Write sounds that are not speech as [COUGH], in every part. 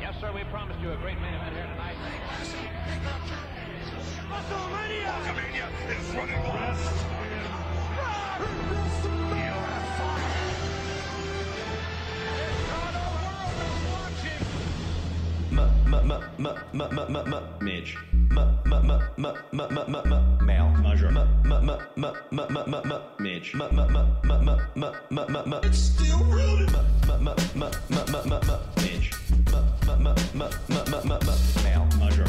Yes, sir, we promised you a great main event here tonight. WrestleMania WrestleMania is running wild. Midge. Male. Measure. Midge. Still real. Midge. Male. Measure.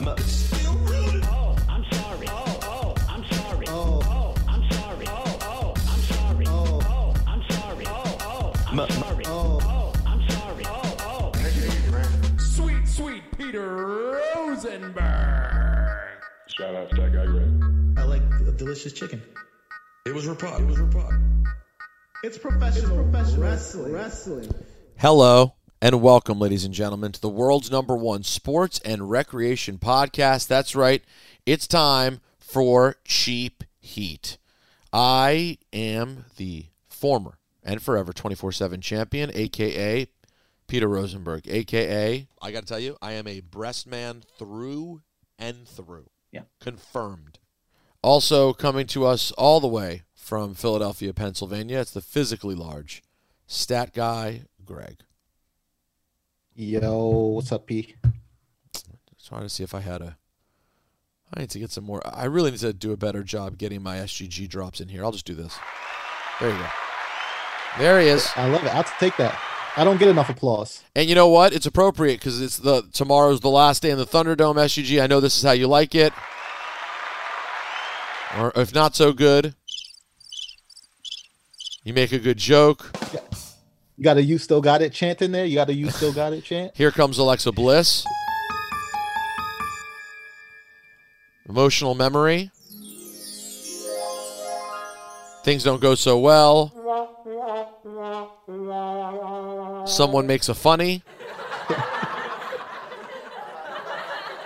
Midge. Still real. Oh, I'm sorry. Oh, oh, I'm sorry. Oh, I'm sorry. Oh, oh, I'm sorry. Oh, I'm sorry. Oh, oh, I'm sorry. Oh, I'm sorry. Oh, oh. I'm sorry. Sweet, sweet Peter Rosenberg. Shout out to that guy, Greg. I like delicious chicken. It was Rapod. It was Rapod. It's professional, professional wrestling. wrestling. Hello and welcome, ladies and gentlemen, to the world's number one sports and recreation podcast. That's right, it's time for Cheap Heat. I am the former and forever 24 7 champion, aka Peter Rosenberg, aka, I got to tell you, I am a breast man through and through. Yeah. Confirmed. Also coming to us all the way from Philadelphia, Pennsylvania, it's the physically large stat guy, Greg. Yo, what's up, P? Just trying to see if I had a. I need to get some more. I really need to do a better job getting my SGG drops in here. I'll just do this. There you go. There he is. I love it. I'll take that. I don't get enough applause. And you know what? It's appropriate because it's the tomorrow's the last day in the Thunderdome SGG. I know this is how you like it, or if not so good, you make a good joke. You got a "You Still Got It" chant in there. You got a "You Still Got It" chant. [LAUGHS] Here comes Alexa Bliss. Emotional memory. Things don't go so well. Someone makes a funny.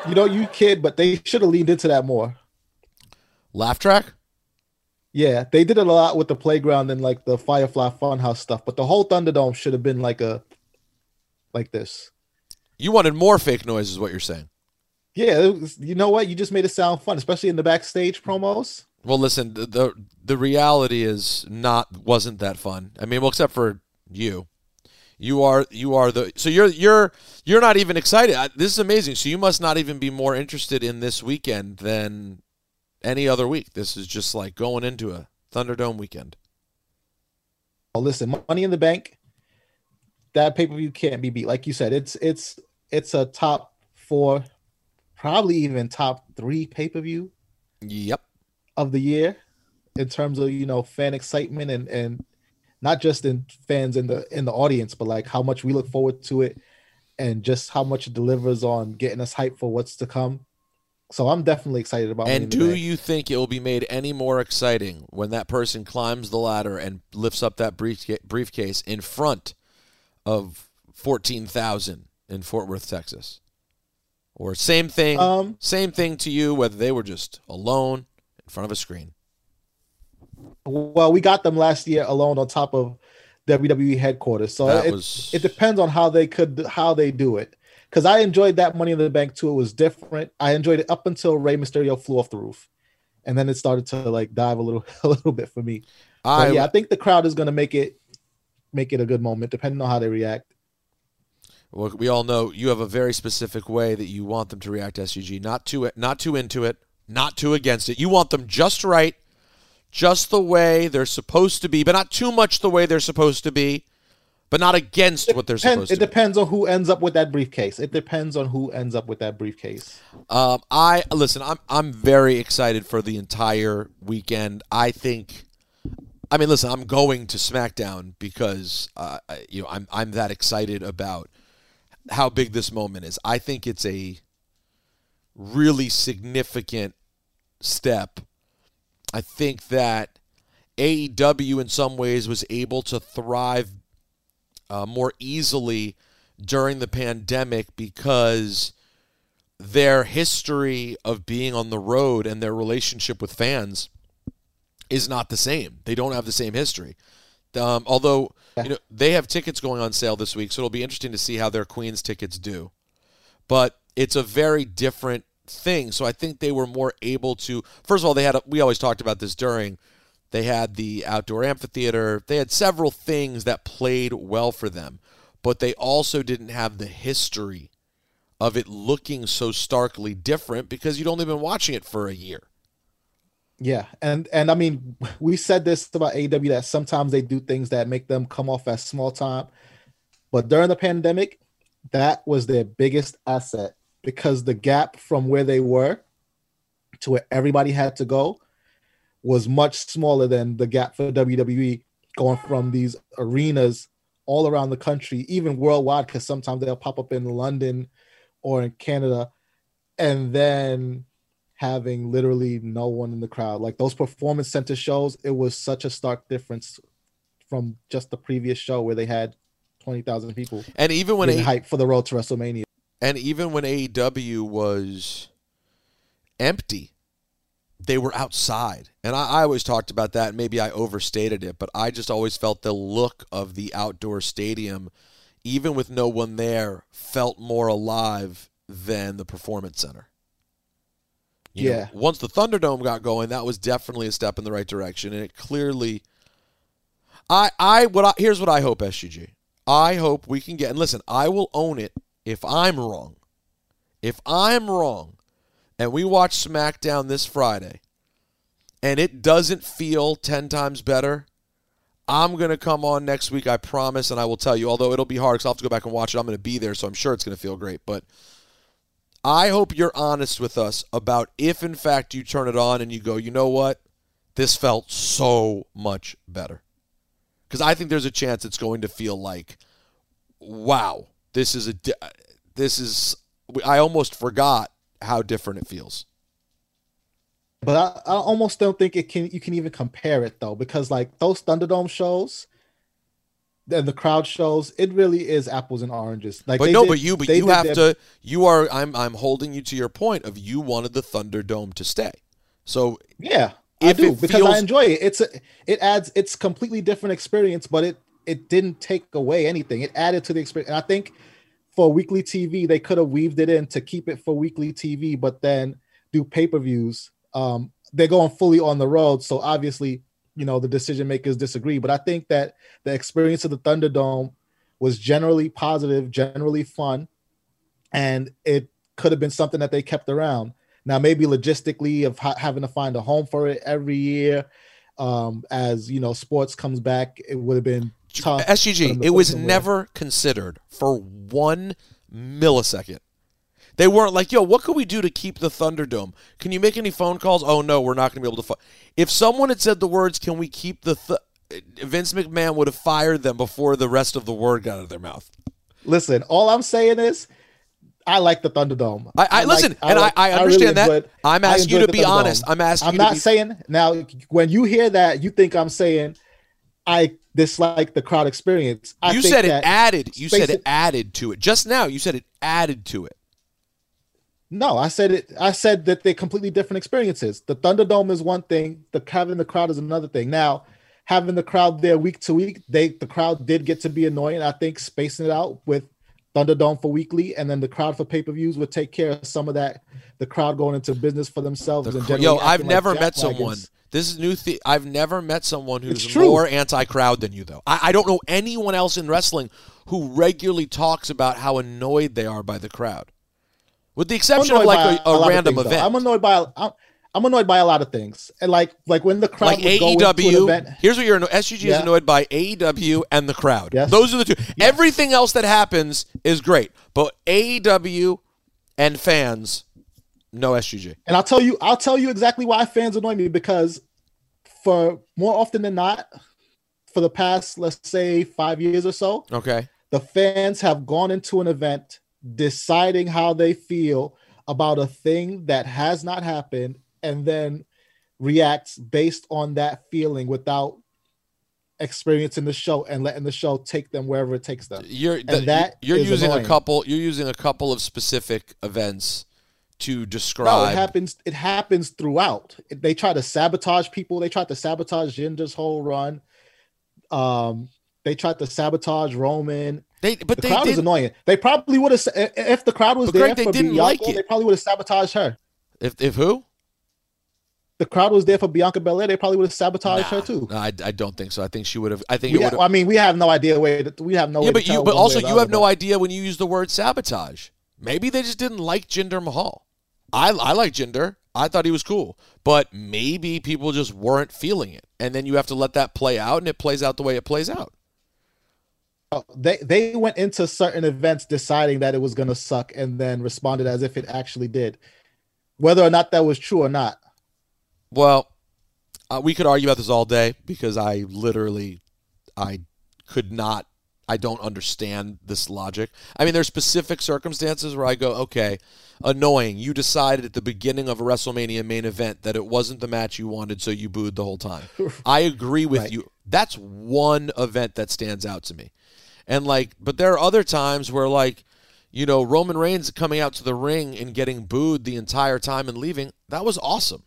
You know, you kid, but they should have leaned into that more. Laugh track? Yeah, they did it a lot with the playground and like the Firefly Funhouse stuff, but the whole Thunderdome should have been like a like this. You wanted more fake noise, is what you're saying. Yeah, was, you know what? You just made it sound fun, especially in the backstage promos. Well, listen, the, the the reality is not wasn't that fun. I mean, well, except for you. You are you are the so you're you're you're not even excited. I- This is amazing. So you must not even be more interested in this weekend than any other week. This is just like going into a Thunderdome weekend. Oh, listen, Money in the Bank, that pay per view can't be beat. Like you said, it's it's it's a top four, probably even top three pay per view Yep. of the year in terms of you know fan excitement and and not just in fans in the in the audience, but like how much we look forward to it and just how much it delivers on getting us hyped for what's to come. So I'm definitely excited about. And do you think it will be made any more exciting when that person climbs the ladder and lifts up that briefca- briefcase in front of 14,000 in Fort Worth, Texas? Or same thing, Um, same thing to you whether they were just alone in front of a screen. Well, we got them last year alone on top of WWE headquarters. So That it, was- it depends on how they could how they do it. Because I enjoyed that Money in the Bank too. It was different. I enjoyed it up until Rey Mysterio flew off the roof, and then it started to like dive a little [LAUGHS] a little bit for me. I But yeah, I think the crowd is going to make it make it a good moment, depending on how they react. well, we all know you have a very specific way that you want them to react to SUG, not too not too into it, not too against it. You want them just right, just the way they're supposed to be, but not too much the way they're supposed to be, but not against what they're Depend- supposed it to. be. depends on who ends up with that briefcase. It depends on who ends up with that briefcase. Um, I listen. I'm I'm very excited for the entire weekend. I think. I mean, listen. I'm going to SmackDown because uh, you know I'm I'm that excited about how big this moment is. I think it's a really significant step. I think that AEW in some ways was able to thrive uh, more easily during the pandemic because their history of being on the road and their relationship with fans is not the same. They don't have the same history. Um, although you know they have tickets going on sale this week, so it'll be interesting to see how their Queens tickets do. But it's a very different thing. So I think they were more able to. First of all, they had. A, we always talked about this during. They had the outdoor amphitheater. They had several things that played well for them, but they also didn't have the history of it looking so starkly different because you'd only been watching it for a year. Yeah, and and I mean, we said this about AEW that sometimes they do things that make them come off as small time, but during the pandemic, that was their biggest asset because the gap from where they were to where everybody had to go was much smaller than the gap for WWE going from these arenas all around the country, even worldwide, because sometimes they'll pop up in London or in Canada, and then having literally no one in the crowd. Like those performance center shows, it was such a stark difference from just the previous show where they had twenty thousand people And even when A- hyped for the road to WrestleMania. and even when AEW was empty, they were outside. And I, I always talked about that. Maybe I overstated it, but I just always felt the look of the outdoor stadium, even with no one there, felt more alive than the performance center. You know, Yeah. once the Thunderdome got going, that was definitely a step in the right direction, and it clearly. I I what I, here's what I hope SGG. I hope we can get and listen. I will own it if I'm wrong. If I'm wrong, and we watch SmackDown this Friday, and it doesn't feel ten times better, I'm gonna come on next week. I promise, and I will tell you. Although it'll be hard because I'll have to go back and watch it. I'm gonna be there, so I'm sure it's gonna feel great. But I hope you're honest with us about if, in fact, you turn it on and you go, you know what, this felt so much better. Because I think there's a chance it's going to feel like, wow, this is a, this is. I almost forgot how different it feels. But I, I almost don't think it can you can even compare it though, because like those Thunderdome shows and the crowd shows, it really is apples and oranges. Like But they no, did- but you, but you have their- to. You are. I'm. I'm holding you to your point of you wanted the Thunderdome to stay. So Yeah, I do because feels- I enjoy it. It's a, it adds it's completely different experience, but it it didn't take away anything. It added to the experience. And I think for weekly TV, they could have weaved it in to keep it for weekly TV, but then do pay per views. Um, they're going fully on the road, so obviously, you know, the decision makers disagree. But I think that the experience of the Thunderdome was generally positive, generally fun, and it could have been something that they kept around. Now, maybe logistically of ha- having to find a home for it every year, um, as you know, sports comes back, it would have been tough. SGG, it was never considered for one millisecond. They weren't like, yo, what could we do to keep the Thunderdome? Can you make any phone calls? Oh, no, we're not going to be able to. Fu-. If someone had said the words, can we keep the. Th-? Vince McMahon would have fired them before the rest of the word got out of their mouth. Listen, all I'm saying is, I like the Thunderdome. I- I- like- listen, and like- I- I understand that. enjoyed- I'm asking you to be honest. I'm asking I'm you to not be- saying now when you hear that, you think I'm saying I dislike the crowd experience. I you said it added. You said it added to it. Just now, you said it added to it. No, I said it. I said that they're completely different experiences. The Thunderdome is one thing. The having the crowd is another thing. Now, having the crowd there week to week, they the crowd did get to be annoying. I think spacing it out with Thunderdome for weekly, and then the crowd for pay per views would take care of some of that. The crowd going into business for themselves. The and Yo, I've like never met jackwagons. someone. This is new. The- I've never met someone who's more anti-crowd than you, though. I, I don't know anyone else in wrestling who regularly talks about how annoyed they are by the crowd, with the exception of like by a, a random things, though. event, I'm annoyed by. I'm, I'm annoyed by a lot of things, and like like when the crowd like would go into an AEW. event. Here's what you're annoyed. SGG is annoyed by AEW and the crowd. Yes. Those are the two. Everything else that happens is great, but AEW and fans, no SGG. And I'll tell you, I'll tell you exactly why fans annoy me because for more often than not, for the past, let's say five years or so, Okay. the fans have gone into an event deciding how they feel about a thing that has not happened and then reacts based on that feeling without experiencing the show and letting the show take them wherever it takes them. You're the- that you're using annoying. a couple. You're using a couple of specific events to No, describe. it happens. It happens throughout. They try to sabotage people. They tried to sabotage Jinder's whole run. Um, they tried to sabotage Roman. They, but The they crowd is annoying. They probably would have if the crowd was there Greg, they for didn't Bianca. like it. They probably would have sabotaged her. If, if who? The crowd was there for Bianca Belair. They probably would have sabotaged her too. No, I, I don't think so. I think she would have. I think We it would. I mean, we have no idea where we have no. yeah, but you. But also, way or the you have no idea when you use the word sabotage. Maybe they just didn't like Jinder Mahal. I I like Jinder. I thought he was cool, but maybe people just weren't feeling it, and then you have to let that play out, and it plays out the way it plays out. Oh, they they went into certain events deciding that it was going to suck and then responded as if it actually did whether or not that was true or not Well, uh, we could argue about this all day because I literally, I could not, I don't understand this logic. I mean, there's specific circumstances where I go, okay, annoying. You decided at the beginning of a WrestleMania main event that it wasn't the match you wanted, so you booed the whole time. [LAUGHS] I agree with Right. you. That's one event that stands out to me. And like, but there are other times where like, you know, Roman Reigns coming out to the ring and getting booed the entire time and leaving, that was awesome.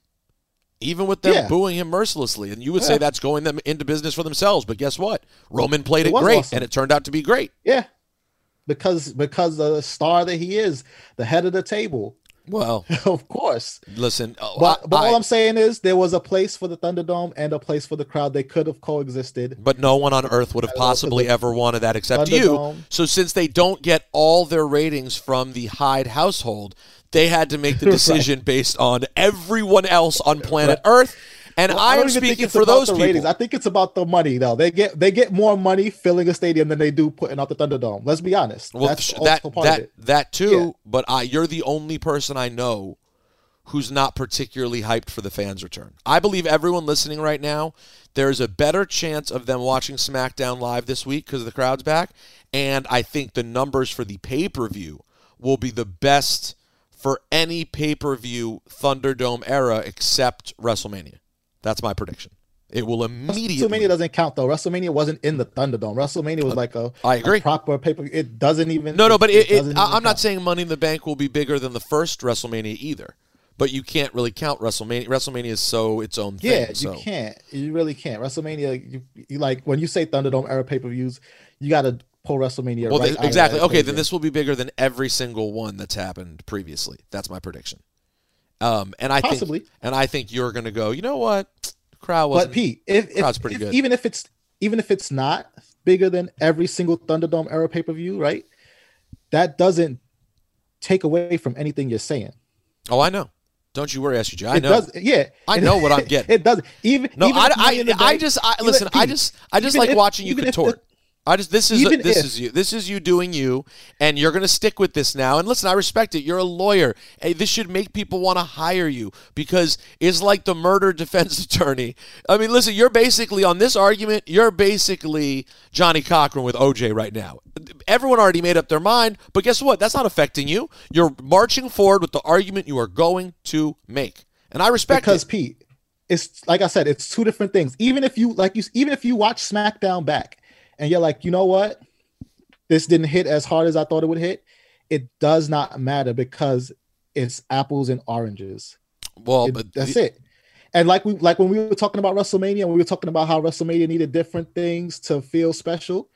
Even with them Yeah. booing him mercilessly. And you would say that's going them into business for themselves. But guess what? Roman played it, It great awesome. and it turned out to be great. yeah because because of the star that he is the head of the table Well, [LAUGHS] of course listen, oh, but I- but I- all i'm saying is there was a place for the thunderdome and a place for the crowd they could have coexisted but no one on earth would have possibly ever wanted that except you. So since they don't get all their ratings from the Hyde household, they had to make the [LAUGHS] Right. decision based on everyone else on planet Earth. And Well, I I'm think speaking for those the people. ratings. I think it's about the money, though. They get they get more money filling a stadium than they do putting out the Thunderdome. Let's be honest. Well, That's that part of that it. that too. Yeah. But I, you're the only person I know who's not particularly hyped for the fans' return. I believe everyone listening right now, there's a better chance of them watching SmackDown live this week because the crowd's back, and I think the numbers for the pay per view will be the best for any pay per view Thunderdome era except WrestleMania. That's my prediction. It will immediately. WrestleMania doesn't count though. WrestleMania wasn't in the Thunderdome. WrestleMania was like a, Uh, agree. a proper paper. It doesn't even. No, no, but it, it, doesn't I- I'm not saying Money in the Bank will be bigger than the first WrestleMania either. But you can't really count WrestleMania. WrestleMania is so its own thing. Yeah, so. you can't. You really can't. WrestleMania. You, you like when you say Thunderdome era pay per views, you got to pull WrestleMania. Well, right th- out of exactly. Okay, then this will be bigger than every single one that's happened previously. That's my prediction. Um, and I Possibly. think, and I think you're going to go. You know what? The crowd wasn't. But Pete, if, if, crowd's pretty if- good. even if it's even if it's not bigger than every single Thunderdome era pay per view, right? That doesn't take away from anything you're saying. oh, I know. Don't you worry, SUG. I it know. does. Yeah, I know what I'm [LAUGHS] getting. It does. Even No, even I, if Money in the I, I just, I, even- listen. I just, I just like if- watching you if contort. I just, this is, even this if- is you. This is you doing you, and you're going to stick with this now. And listen, I respect it. You're a lawyer. Hey, this should make people want to hire you because it's like the murder [LAUGHS] defense attorney. I mean, listen, you're basically on this argument. You're basically Johnnie Cochran with OJ right now. Everyone already made up their mind, but guess what? That's not affecting you. You're marching forward with the argument you are going to make, and I respect because it. Pete, it's like I said, it's two different things. Even if you like you, even if you watch SmackDown back and you're like, you know what, this didn't hit as hard as I thought it would hit. It does not matter because it's apples and oranges. Well, It- but that's the- it. And like we like when we were talking about WrestleMania, we were talking about how WrestleMania needed different things to feel special.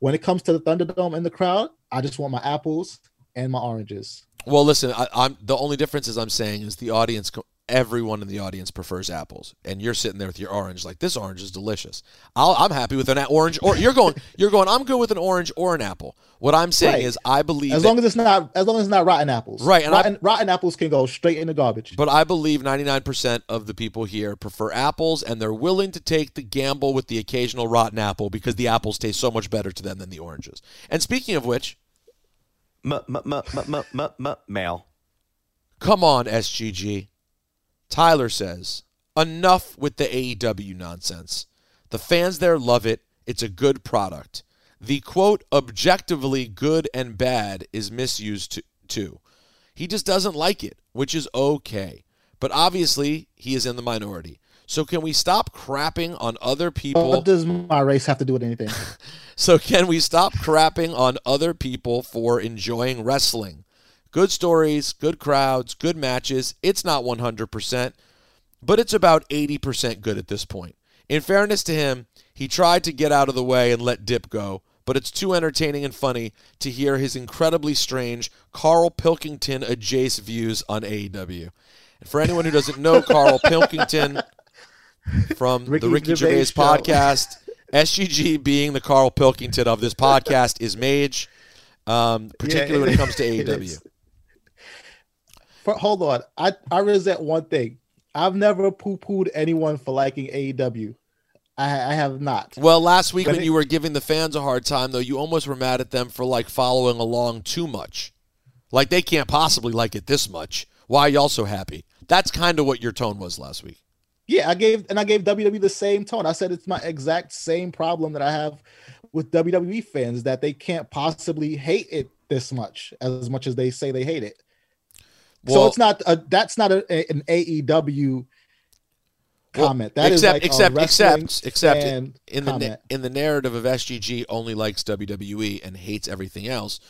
When it comes to the Thunderdome and the crowd, I just want my apples and my oranges. Well, listen, I, I'm the only difference is I'm saying is the audience. co- Everyone in the audience prefers apples, and you're sitting there with your orange. Like this orange is delicious. I'll, I'm happy with an orange. Or you're going, [LAUGHS] you're going. I'm good with an orange or an apple. What I'm saying Right. is, I believe As that- long as it's not as long as it's not rotten apples. Right, and I- rotten, rotten apples can go straight in the garbage. But I believe 99% of the people here prefer apples, and they're willing to take the gamble with the occasional rotten apple because the apples taste so much better to them than the oranges. And speaking of which, M- m- m- m- m- m- m- male. come on, SGG. Tyler says, enough with the AEW nonsense. The fans there love it. It's a good product. The quote, objectively good and bad is misused too. He just doesn't like it, which is okay. But obviously, he is in the minority. So can we stop crapping on other people? what does my race have to do with anything? [LAUGHS] So can we stop crapping on other people for enjoying wrestling? Good stories, good crowds, good matches. It's not 100%, but it's about 80% good at this point. In fairness to him, He tried to get out of the way and let Dip go, but it's too entertaining and funny to hear his incredibly strange Carl Pilkington adjacent views on AEW. And for anyone who doesn't know Carl Pilkington from the Ricky Ricky Gervais Gervais podcast, SGG being the Carl Pilkington of this podcast is Mage, um, particularly when it comes to AEW. Hold on, I I resent one thing. I've never poo pooed anyone for liking AEW. I I have not. Well, last week But when it- you were giving the fans a hard time, though, you almost were mad at them for like following along too much. Like they can't possibly like it this much. Why are y'all so happy? That's kind of what your tone was last week. Yeah, I gave and I gave WWE the same tone. I said it's my exact same problem that I have with WWE fans that they can't possibly hate it this much as much as they say they hate it. So it's not a, that's not a, a- an AEW Well, comment. That is except, like a except, except, except fan in the in the narrative of SGG only likes WWE and hates everything else.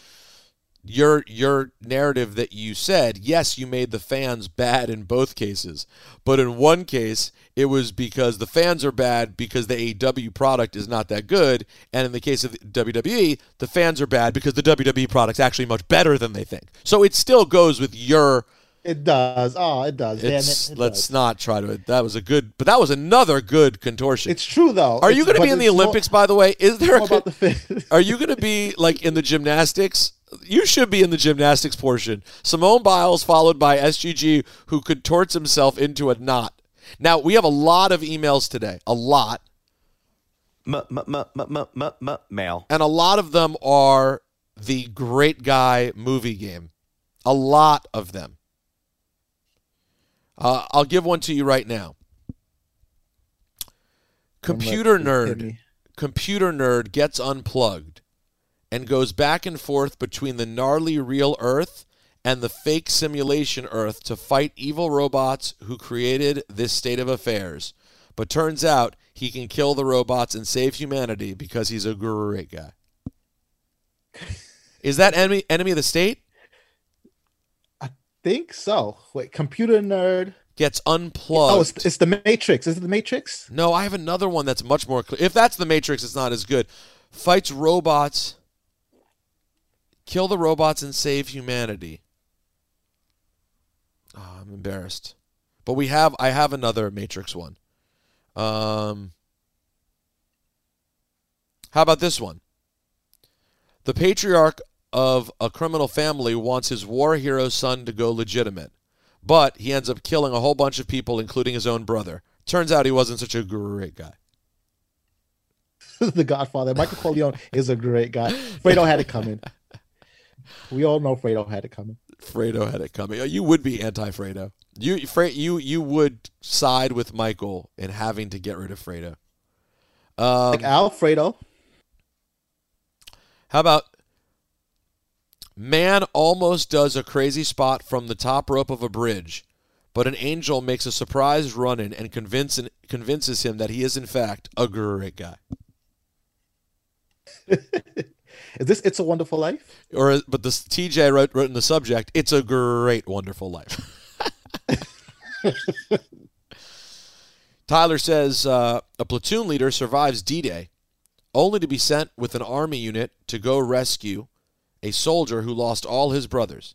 Your your narrative that you said, yes, you made the fans bad in both cases, but in one case it was because the fans are bad because the AEW product is not that good, and in the case of the WWE, the fans are bad because the WWE product's actually much better than they think. So it still goes with your It does. Oh, it does. Damn it. it let's does. not try to. That was a good, but that was another good contortion. It's true though. Are you going to be in the it's more- Olympics? by the way, is there? more about the [LAUGHS] are you going to be like in the gymnastics? You should be in the gymnastics portion. Simone Biles followed by SGG, who contorts himself into a knot. Now we have a lot of emails today, a lot, mail. and a lot of them are the Great Guy movie game. A lot of them. Uh, I'll give one to you right now. Computer Don't let it hit nerd. computer nerd gets unplugged and goes back and forth between the gnarly real Earth and the fake simulation Earth to fight evil robots who created this state of affairs. But turns out he can kill the robots and save humanity because he's a great guy. [LAUGHS] Is that enemy enemy of the state? I think so. Wait, computer nerd. Gets unplugged. Oh, it's, it's the Matrix. Is it the Matrix? No, I have another one that's much more clear. If that's the Matrix, it's not as good. Fights robots, kill the robots, and save humanity. Oh, I'm embarrassed, but we have. I have another Matrix one. Um, how about this one? The patriarch of a criminal family wants his war hero son to go legitimate, but he ends up killing a whole bunch of people, including his own brother. Turns out he wasn't such a great guy. [LAUGHS] the Godfather. Michael Corleone is a great guy. Fredo had it coming. [LAUGHS] We all know Fredo had it coming. Fredo had it coming. You would be anti-Fredo. You, Fre- you, you would side with Michael in having to get rid of Fredo. Um, Like Alfredo. How about man almost does a crazy spot from the top rope of a bridge, but an angel makes a surprise run in and convince, convinces him that he is in fact a great guy. [LAUGHS] Is this It's a Wonderful Life? Or but this TJ wrote, wrote in the subject, it's a great wonderful life. [LAUGHS] Tyler says uh, a platoon leader survives D-Day only to be sent with an army unit to go rescue a soldier who lost all his brothers.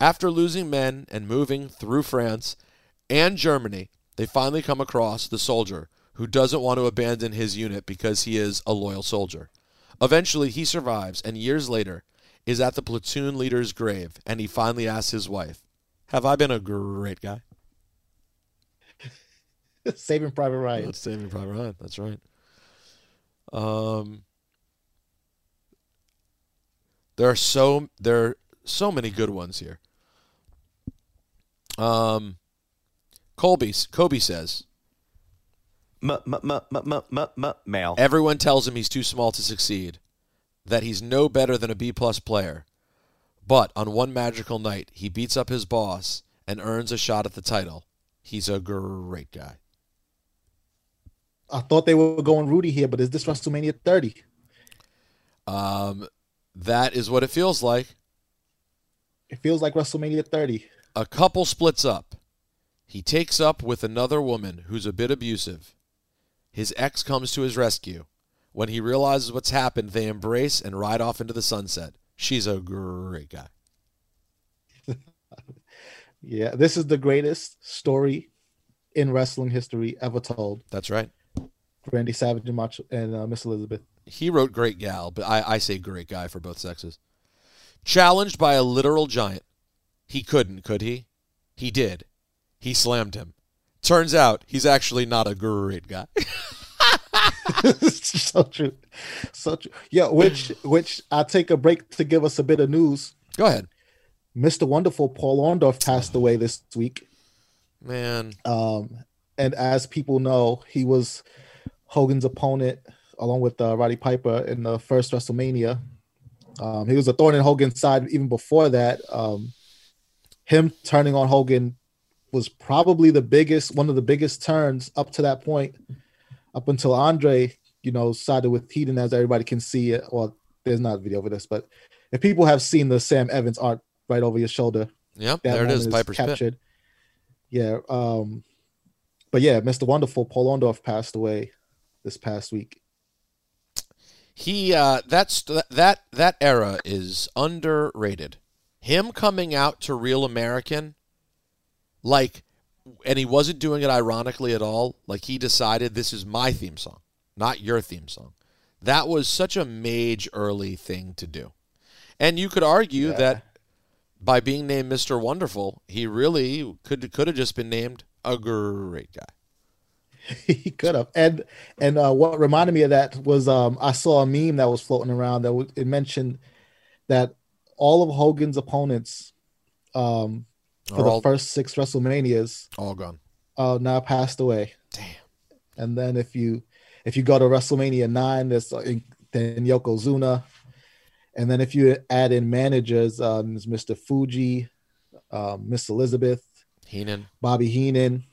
After losing men and moving through France and Germany, they finally come across the soldier who doesn't want to abandon his unit because he is a loyal soldier. Eventually, he survives, and years later, is at the platoon leader's grave, and he finally asks his wife, Have I been a great guy? [LAUGHS] Saving Private Ryan. That's Saving Private Ryan. That's right. Um, there are so there are so many good ones here. Um, Colby Kobe says M- m- m- m- m- m- m- mail. everyone tells him he's too small to succeed, that he's no better than a B plus player, but on one magical night he beats up his boss and earns a shot at the title. He's a great guy. I thought they were going Rudy here, but is this WrestleMania 30? Um, that is what it feels like. It feels like WrestleMania 30. A couple splits up. He takes up with another woman who's a bit abusive. His ex comes to his rescue. When he realizes what's happened, they embrace and ride off into the sunset. She's a great guy. [LAUGHS] Yeah, this is the greatest story in wrestling history ever told. That's right. Randy Savage and, Macho, and uh, Miss Elizabeth. He wrote great gal, but I, I say great guy for both sexes. Challenged by a literal giant. He couldn't, could he? He did. He slammed him. Turns out he's actually not a great guy. [LAUGHS] so true, so true. Yeah, which which I'll take a break to give us a bit of news. Go ahead. Mr. Wonderful Paul Orndorff passed away this week. Man. Um, and as people know, he was Hogan's opponent along with uh, Roddy Piper in the first WrestleMania. Um, he was a thorn in Hogan's side even before that. Um, him turning on Hogan was probably the biggest, one of the biggest turns up to that point, up until Andre, you know, sided with Heenan, as everybody can see it. Well, there's not a video for this, but if people have seen the Sam Evans art right over your shoulder, Yep, that there it is. moment Piper's Pit. captured. Yeah. Um, but yeah, Mr. Wonderful Paul Orndorff passed away this past week. He uh that's that that era is underrated. Him coming out to Real American like and he wasn't doing it ironically at all. Like he decided this is my theme song, not your theme song. That was such a mage early thing to do. And you could argue Yeah. that by being named Mr. Wonderful, he really could could have just been named a great guy. [LAUGHS] he could have. And and uh, what reminded me of that was um, I saw a meme that was floating around that w- it mentioned that all of Hogan's opponents um, for Are the first six WrestleManias All gone. uh, now passed away. Damn. And then if you if you go to WrestleMania nine, there's uh, then Yokozuna, and then if you add in managers, um, there's Mr. Fuji, um, Miss Elizabeth, Heenan. Bobby Heenan.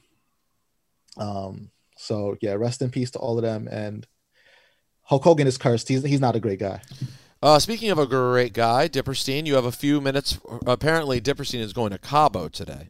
Um, so yeah, rest in peace to all of them. And Hulk Hogan is cursed. He's he's not a great guy. Uh, speaking of a great guy, Dipperstein, you have a few minutes. Apparently, Dipperstein is going to Cabo today.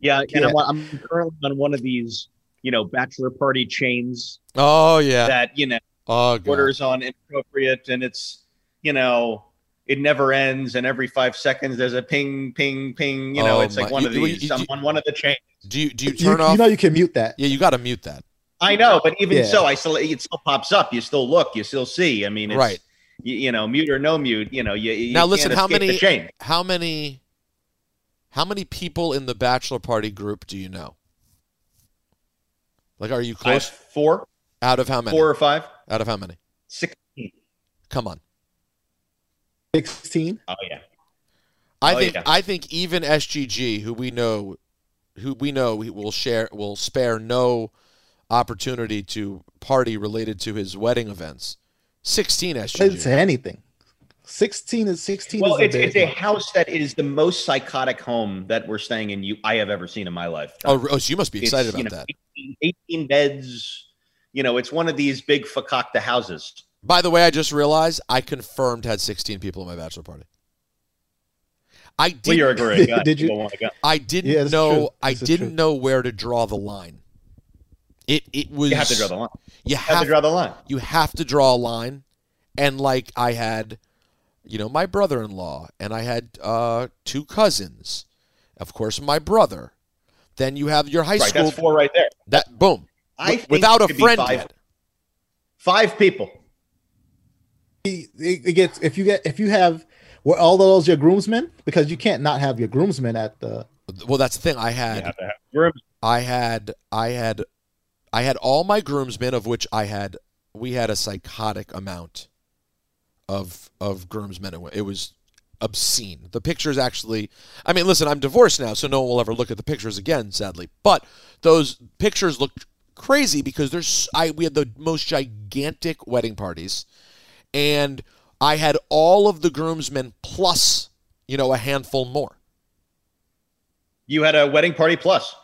Yeah, and Yeah. I'm, I'm currently on one of these, you know, bachelor party chains Oh yeah. that you know oh god. orders on inappropriate, and it's you know it never ends, and every five seconds there's a ping, ping, ping. You know, Oh, it's like my- one of you- you- these. you- I'm on one of the chains. Do you do you You, turn you off? know you can mute that. yeah, you got to mute that. I know, but even Yeah. so, I still it still pops up. You still look, you still see. I mean, it's, Right. You, you know, mute or no mute. You know, you, you Now, listen, how many- How many? How many people in the bachelor party group do you know? Like, are you I have close? four, Out of how many? four or five, Out of how many? sixteen. Come on. Sixteen. Oh yeah. I Oh, think yeah. I think even SGG, who we know, who we know will share will spare no opportunity to party related to his wedding events. Sixteen It's SGG. anything. Sixteen is sixteen. Well, is a it's, big it's a house that is the most psychotic home that we're staying in. You, I have ever seen in my life. Oh, oh, so you must be It's, excited you about know, that. 18, 18 beds. You know, it's one of these big fakakta houses. By the way, I just realized I confirmed had 16 people in my bachelor party. I didn't, you're a great guy. Did you- don't want to go. I didn't Yeah, know. I didn't true. know where to draw the line. It it was You have to draw the line. You You have have to draw the line. you have to draw a line and like i had you know my brother-in-law and i had uh, two cousins of course my brother then you have your high Right, school that's four right there. that boom I without a friend five, yet five people. it, it gets if you get if you have were all those your groomsmen because you can't not have your groomsmen at the well that's the thing i had have have i had i had i had all my groomsmen of which i had we had a psychotic amount of of groomsmen. It was obscene. The pictures actually i mean listen i'm divorced now so no one will ever look at the pictures again sadly. But those pictures looked crazy because there's i we had the most gigantic wedding parties. And i had all of the groomsmen plus you know a handful more. You had a wedding party plus.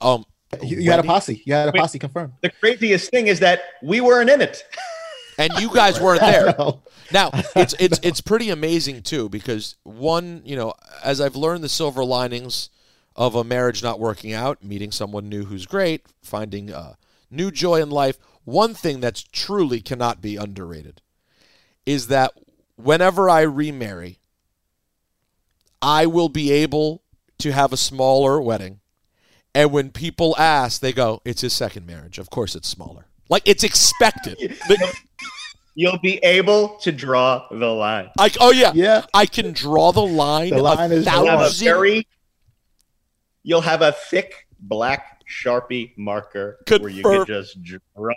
um you, you had a posse you had a Wait. posse confirmed The craziest thing is that we weren't in it. [LAUGHS] and you guys weren't [LAUGHS] there Now [LAUGHS] it's it's it's pretty amazing too because one, you know, as I've learned the silver linings of a marriage not working out, meeting someone new who's great, finding uh, new joy in life. One thing that's truly cannot be underrated is that whenever I remarry, I will be able to have a smaller wedding. And when people ask, they go, "It's his second marriage. Of course, it's smaller. Like it's expected." [LAUGHS] The- You'll be able to draw the line. I, oh yeah, Yeah. I can draw the line. The line a is You'll have a thousand. very. You'll have a thick black sharpie marker where you Confirm. can just draw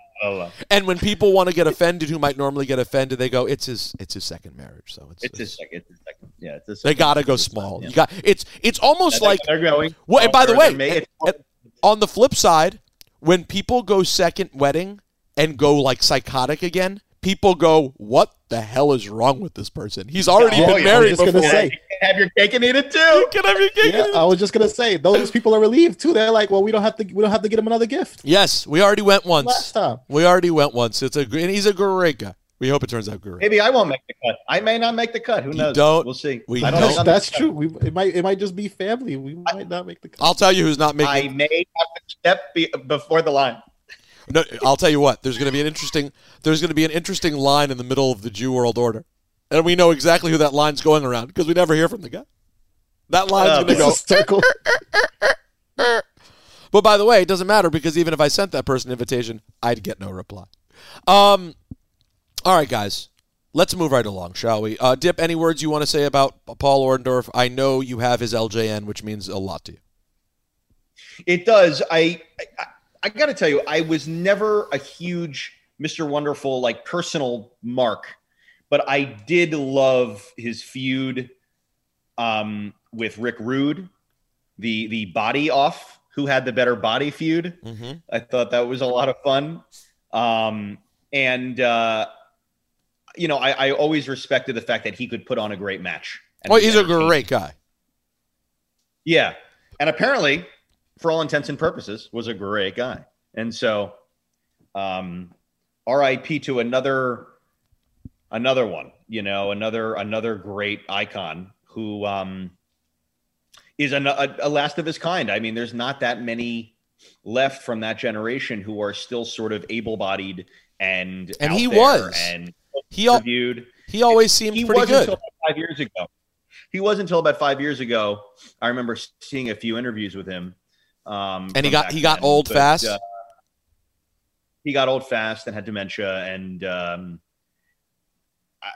and when people want to get offended, who might normally get offended, they go, "It's his. It's his second marriage." So it's, It's a second. It's a second. Yeah, it's a they gotta go small. second, You got it's it's almost yeah. like they're going. Well, and by the way, and- and on the flip side, when people go second wedding and go like psychotic again, people go, "What the hell is wrong with this person? He's already Oh, been yeah, I was married before." say. You can have your cake and eat it too. Can I have your cake? Yeah, I was just gonna say those people are relieved too. They're like, well, we don't have to, we don't have to get him another gift. Yes, we already went once. Last time. We already went once. It's a and he's a great guy. We hope it turns out great. Maybe I won't make the cut. I may not make the cut. Who You knows? don't- We'll see. we I don't don't- That's true. We, it might it might just be family. We might not make the cut. I'll tell you who's not making. I may have to step be- before the line. No, I'll tell you what. There's going to be an interesting. There's going to be an interesting line in the middle of the Jew world order, and we know exactly who that line's going around because we never hear from the guy. That line's Uh, going to go. It's a circle. But by the way, it doesn't matter because even if I sent that person an invitation, I'd get no reply. Um, all right, guys, let's move right along, shall we? Uh, Dip, any words you want to say about Paul Orndorff? I know you have his LJN, which means a lot to you. It does. I I, I got to tell you, I was never a huge Mr. Wonderful like personal mark, but I did love his feud um, with Rick Rude, the the body off, who had the better body feud. Mm-hmm. I thought that was a lot of fun. Um, and uh, you know, I, I always respected the fact that he could put on a great match. Well, he's a great guy. Yeah. And apparently, for all intents and purposes, was a great guy. And so um RIP to another another one, you know, another another great icon who um is an, a, a last of his kind. I mean, there's not that many left from that generation who are still sort of able-bodied and And he was. and He al- reviewed he always seemed he pretty was good. until about five years ago. He was until about five years ago. I remember seeing a few interviews with him. Um, and he got he got then, old but, fast. uh, he got old fast and had dementia, and um,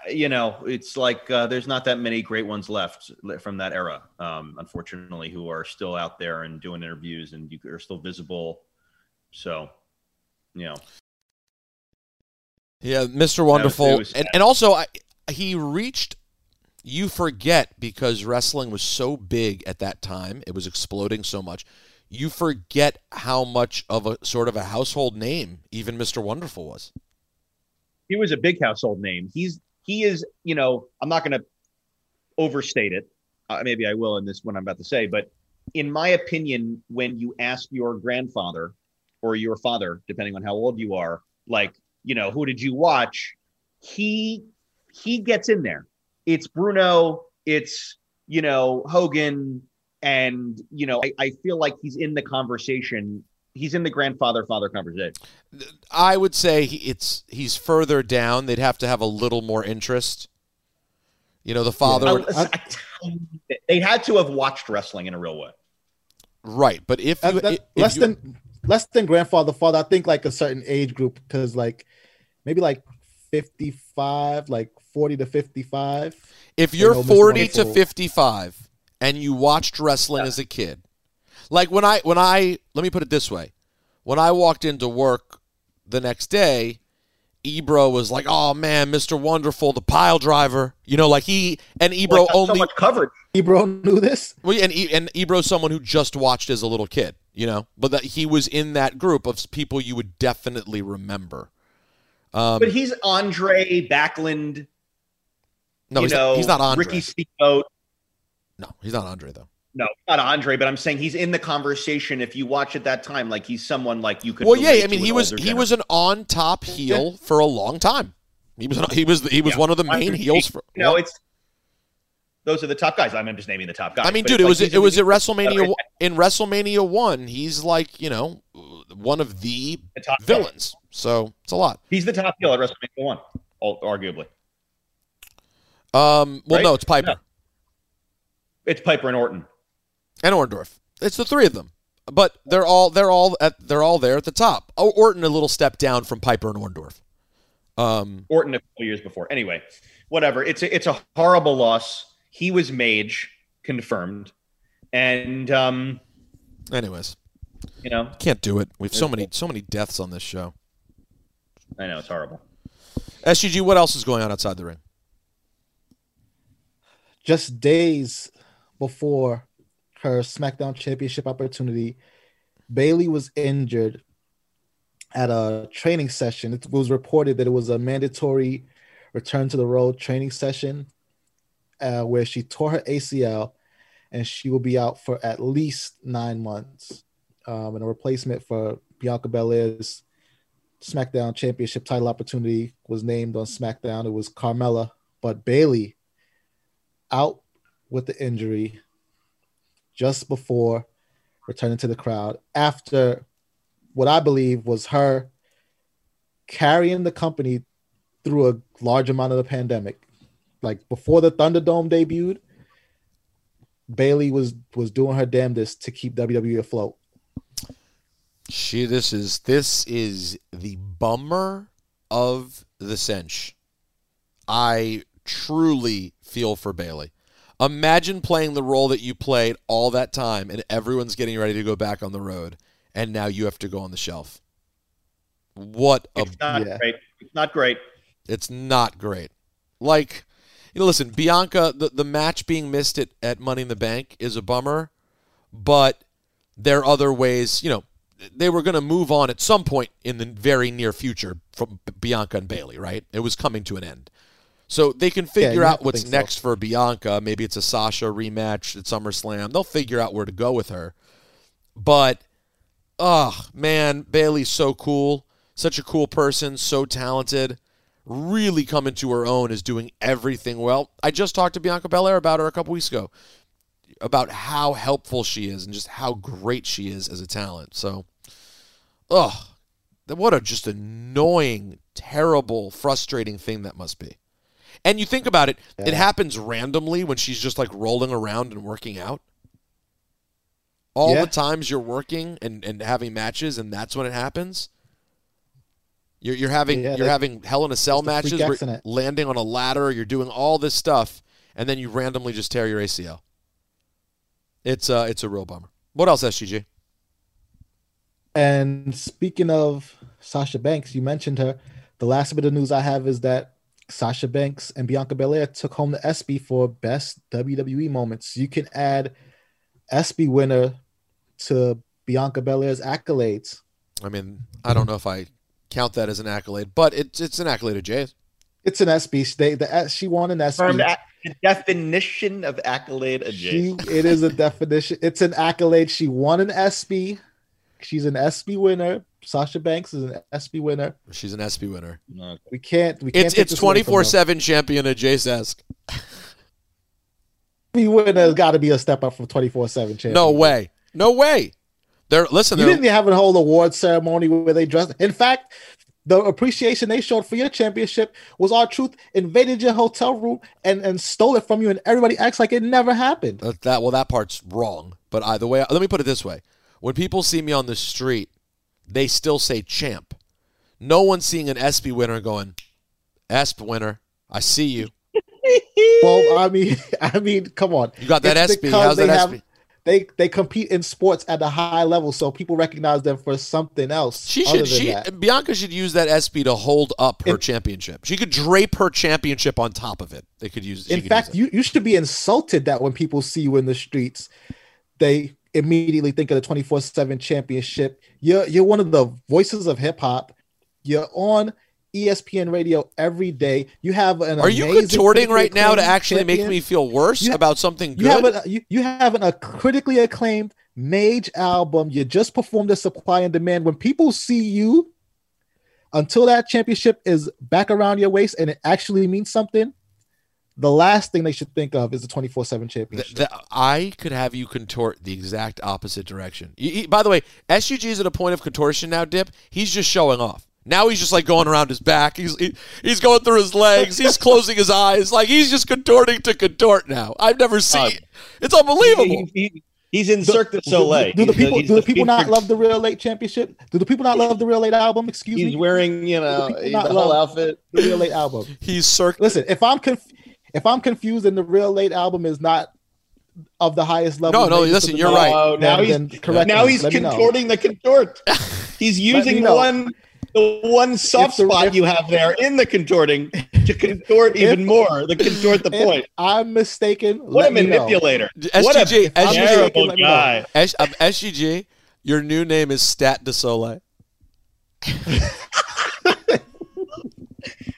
you know, it's like uh, there's not that many great ones left from that era, um, unfortunately, who are still out there and doing interviews and you are still visible. So, you know, Yeah, Mr. Wonderful, it was and and also I, he reached. You forget because wrestling was so big at that time; it was exploding so much. You forget how much of a sort of a household name even Mr. Wonderful was. he was a big household name. He's he is, you know, I'm not going to overstate it. Uh, maybe I will in this one I'm about to say, but in my opinion, when you ask your grandfather or your father, depending on how old you are, like, you know, who did you watch? He he gets in there. It's Bruno, it's you know, Hogan, and you know, I, I feel like he's in the conversation. He's in the grandfather father conversation. I would say he, it's he's further down. They'd have to have a little more interest. You know, the father, A- would- a- a tiny bit. they had to have watched wrestling in a real way. right? But if you, That- that- if less you- than less than grandfather father. I think like a certain age group because like maybe like fifty five, like forty to fifty five. If you're know 40 to 55 and you watched wrestling as a kid, like when I when I let me put it this way, when I walked into work the next day, Ebro was like, "Oh man, Mr. Wonderful, the pile driver." You know, like he and Ebro Like, only so much coverage. Ebro knew this. well, and E- and Ebro's someone who just watched as a little kid, you know, but that he was in that group of people you would definitely remember. Um, But he's Andre Backlund. no, you he's, know, not, he's not Andre. Ricky Steamboat. No, he's not Andre though. No, not Andre, but I'm saying he's in the conversation. If you watch at that time, like he's someone like you could. Well, yeah, I mean, he was older he was an on top heel for a long time. He was he was he was Yeah. one of the main heels for. You know, it's those are the top guys. I'm just naming the top guys. I mean, dude, it's it was like he's it was a- at WrestleMania. in WrestleMania one, he's like you know one of the The top heel. villains. So it's a lot. He's the top heel at WrestleMania one, arguably. Um, well, Right? no, it's Piper No. It's Piper and Orton. And Orndorff. It's the three of them, but they're all they're all at they're all there at the top. Oh, Orton a little step down from Piper and Orndorff. Um, Orton a couple years before. Anyway, whatever. It's a, it's a horrible loss. He was Mage confirmed, and um, anyways, you know, can't do it. We've so many so many deaths on this show. I know it's horrible. SGG, what else is going on outside the ring? just days before her SmackDown Championship opportunity, Bayley was injured at a training session. It was reported that it was a mandatory return to the road training session uh, where she tore her ACL and she will be out for at least nine months. Um, and a replacement for Bianca Belair's SmackDown Championship title opportunity was named on SmackDown. It was Carmella, but Bayley out with the injury just before returning to the crowd after what I believe was her carrying the company through a large amount of the pandemic. Like before the Thunderdome debuted, Bayley was was doing her damnedest to keep WWE afloat. She this is this is the bummer of the cinch. I truly feel for Bayley. Imagine playing the role that you played all that time and everyone's getting ready to go back on the road and now you have to go on the shelf. What a It's not yeah. great. It's not great. it's not great. Like, you know, listen, Bianca, the, the match being missed at, at Money in the Bank is a bummer, but there are other ways, you know, they were going to move on at some point in the very near future from Bianca and Bayley, right? It was coming to an end. So they can figure have out what's think so. next for Bianca. Maybe it's a Sasha rematch at SummerSlam. They'll figure out where to go with her. But, oh, man, Bayley's so cool. Such a cool person, so talented really coming to her own is doing everything well. I just talked to Bianca Belair about her a couple weeks ago about how helpful she is and just how great she is as a talent. So, ugh, what a just annoying, terrible, frustrating thing that must be. And you think about it, it happens randomly when she's just like rolling around and working out. All Yeah. the times you're working and, and having matches, and that's when it happens. You're, you're having Yeah, you're having Hell in a Cell that's the freak matches, landing on a ladder. You're doing all this stuff, and then you randomly just tear your ACL. It's uh, it's a real bummer. What else, SGG? And speaking of Sasha Banks, you mentioned her. The last bit of news I have is that Sasha Banks and Bianca Belair took home the ESPY for best WWE moments. You can add ESPY winner to Bianca Belair's accolades. I mean, I don't know if I count that as an accolade, but it's it's an accolade of Jay's. It's an ESPY. They, the, uh, she won an SB. ESPY. ac- the definition of accolade She, adjacent. it is a definition. It's an accolade. She won an ESPY. She's an ESPY winner. Sasha Banks is an ESPY winner. She's an ESPY winner. No. We can't. We can't. It's take it's this away twenty from four them. seven champion of Jay's esque. [LAUGHS] ESPY winner has got to be a step up from twenty four seven champion. No way, no way. They're listen. You They're, didn't have a whole award ceremony where they dressed. In fact, the appreciation they showed for your championship was R-Truth invaded your hotel room and, and stole it from you, and everybody acts like it never happened. that, that well, that part's wrong. But either way, let me put it this way: when people see me on the street, they still say champ. No one's seeing an ESPY winner going, ESP winner. I see you. [LAUGHS] Well, I [LAUGHS] mean, [LAUGHS] I mean, come on. You got that It's ESPY. How's they that have- ESPY? They they compete in sports at a high level, so people recognize them for something else. She other should. than She that. Bianca should use that ESPY to hold up her In- championship. She could drape her championship on top of it. They could use. In fact, use it. you, you should be insulted that when people see you in the streets, they immediately think of the 24-7 championship. You're you're one of the voices of hip hop. You're on ESPN radio every day. You have an are you contorting right now to actually make me feel worse You about something good? you have a you, you have an, a critically acclaimed Mage album. You just performed a supply and demand. When people see you, until that championship is back around your waist and it actually means something, the last thing they should think of is the 24-7 championship. th- I could have you contort the exact opposite direction. Y- y- by the way, SUG is at a point of contortion now, Dip. He's just showing off. Now he's just like going around his back. He's he, he's going through his legs. He's closing his eyes. Like he's just contorting to contort now. I've never seen. Um, it's unbelievable. He- he- he's in Cirque du Soleil. Do, do the people he's do the people not love the Real Late Championship? Do the people not love the Real Late album? Excuse He's me. He's wearing, you know, people the not whole outfit. the Real Late album. He's circ. Listen, if I'm conf- if I'm confused and the Real Late album is not of the highest level, No, no, listen, you're right. Oh, now then- he's then correct now he's Let know. contorting the contort. He's using know. one the one soft the- spot if- you have there in the contorting to contort even more. The contort the If point. I'm mistaken. What a let me know. manipulator! What a SGG, I'm SGG, terrible let guy. S- um, SGG, your new name is Stat de Soleil. [LAUGHS]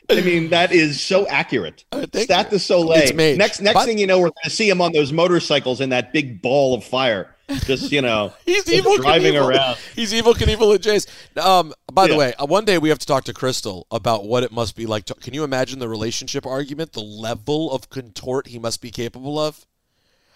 I mean, that is so accurate. Uh, thank Stat you. de Soleil. Next, next But- thing you know, we're going to see him on those motorcycles in that big ball of fire. Just you know, [LAUGHS] He's just Evel driving Knievel. around. He's Evel Knievel and Jace. Um, by the way, uh, one day we have to talk to Crystal about what it must be like. To, can you imagine the relationship argument, the level of contort he must be capable of?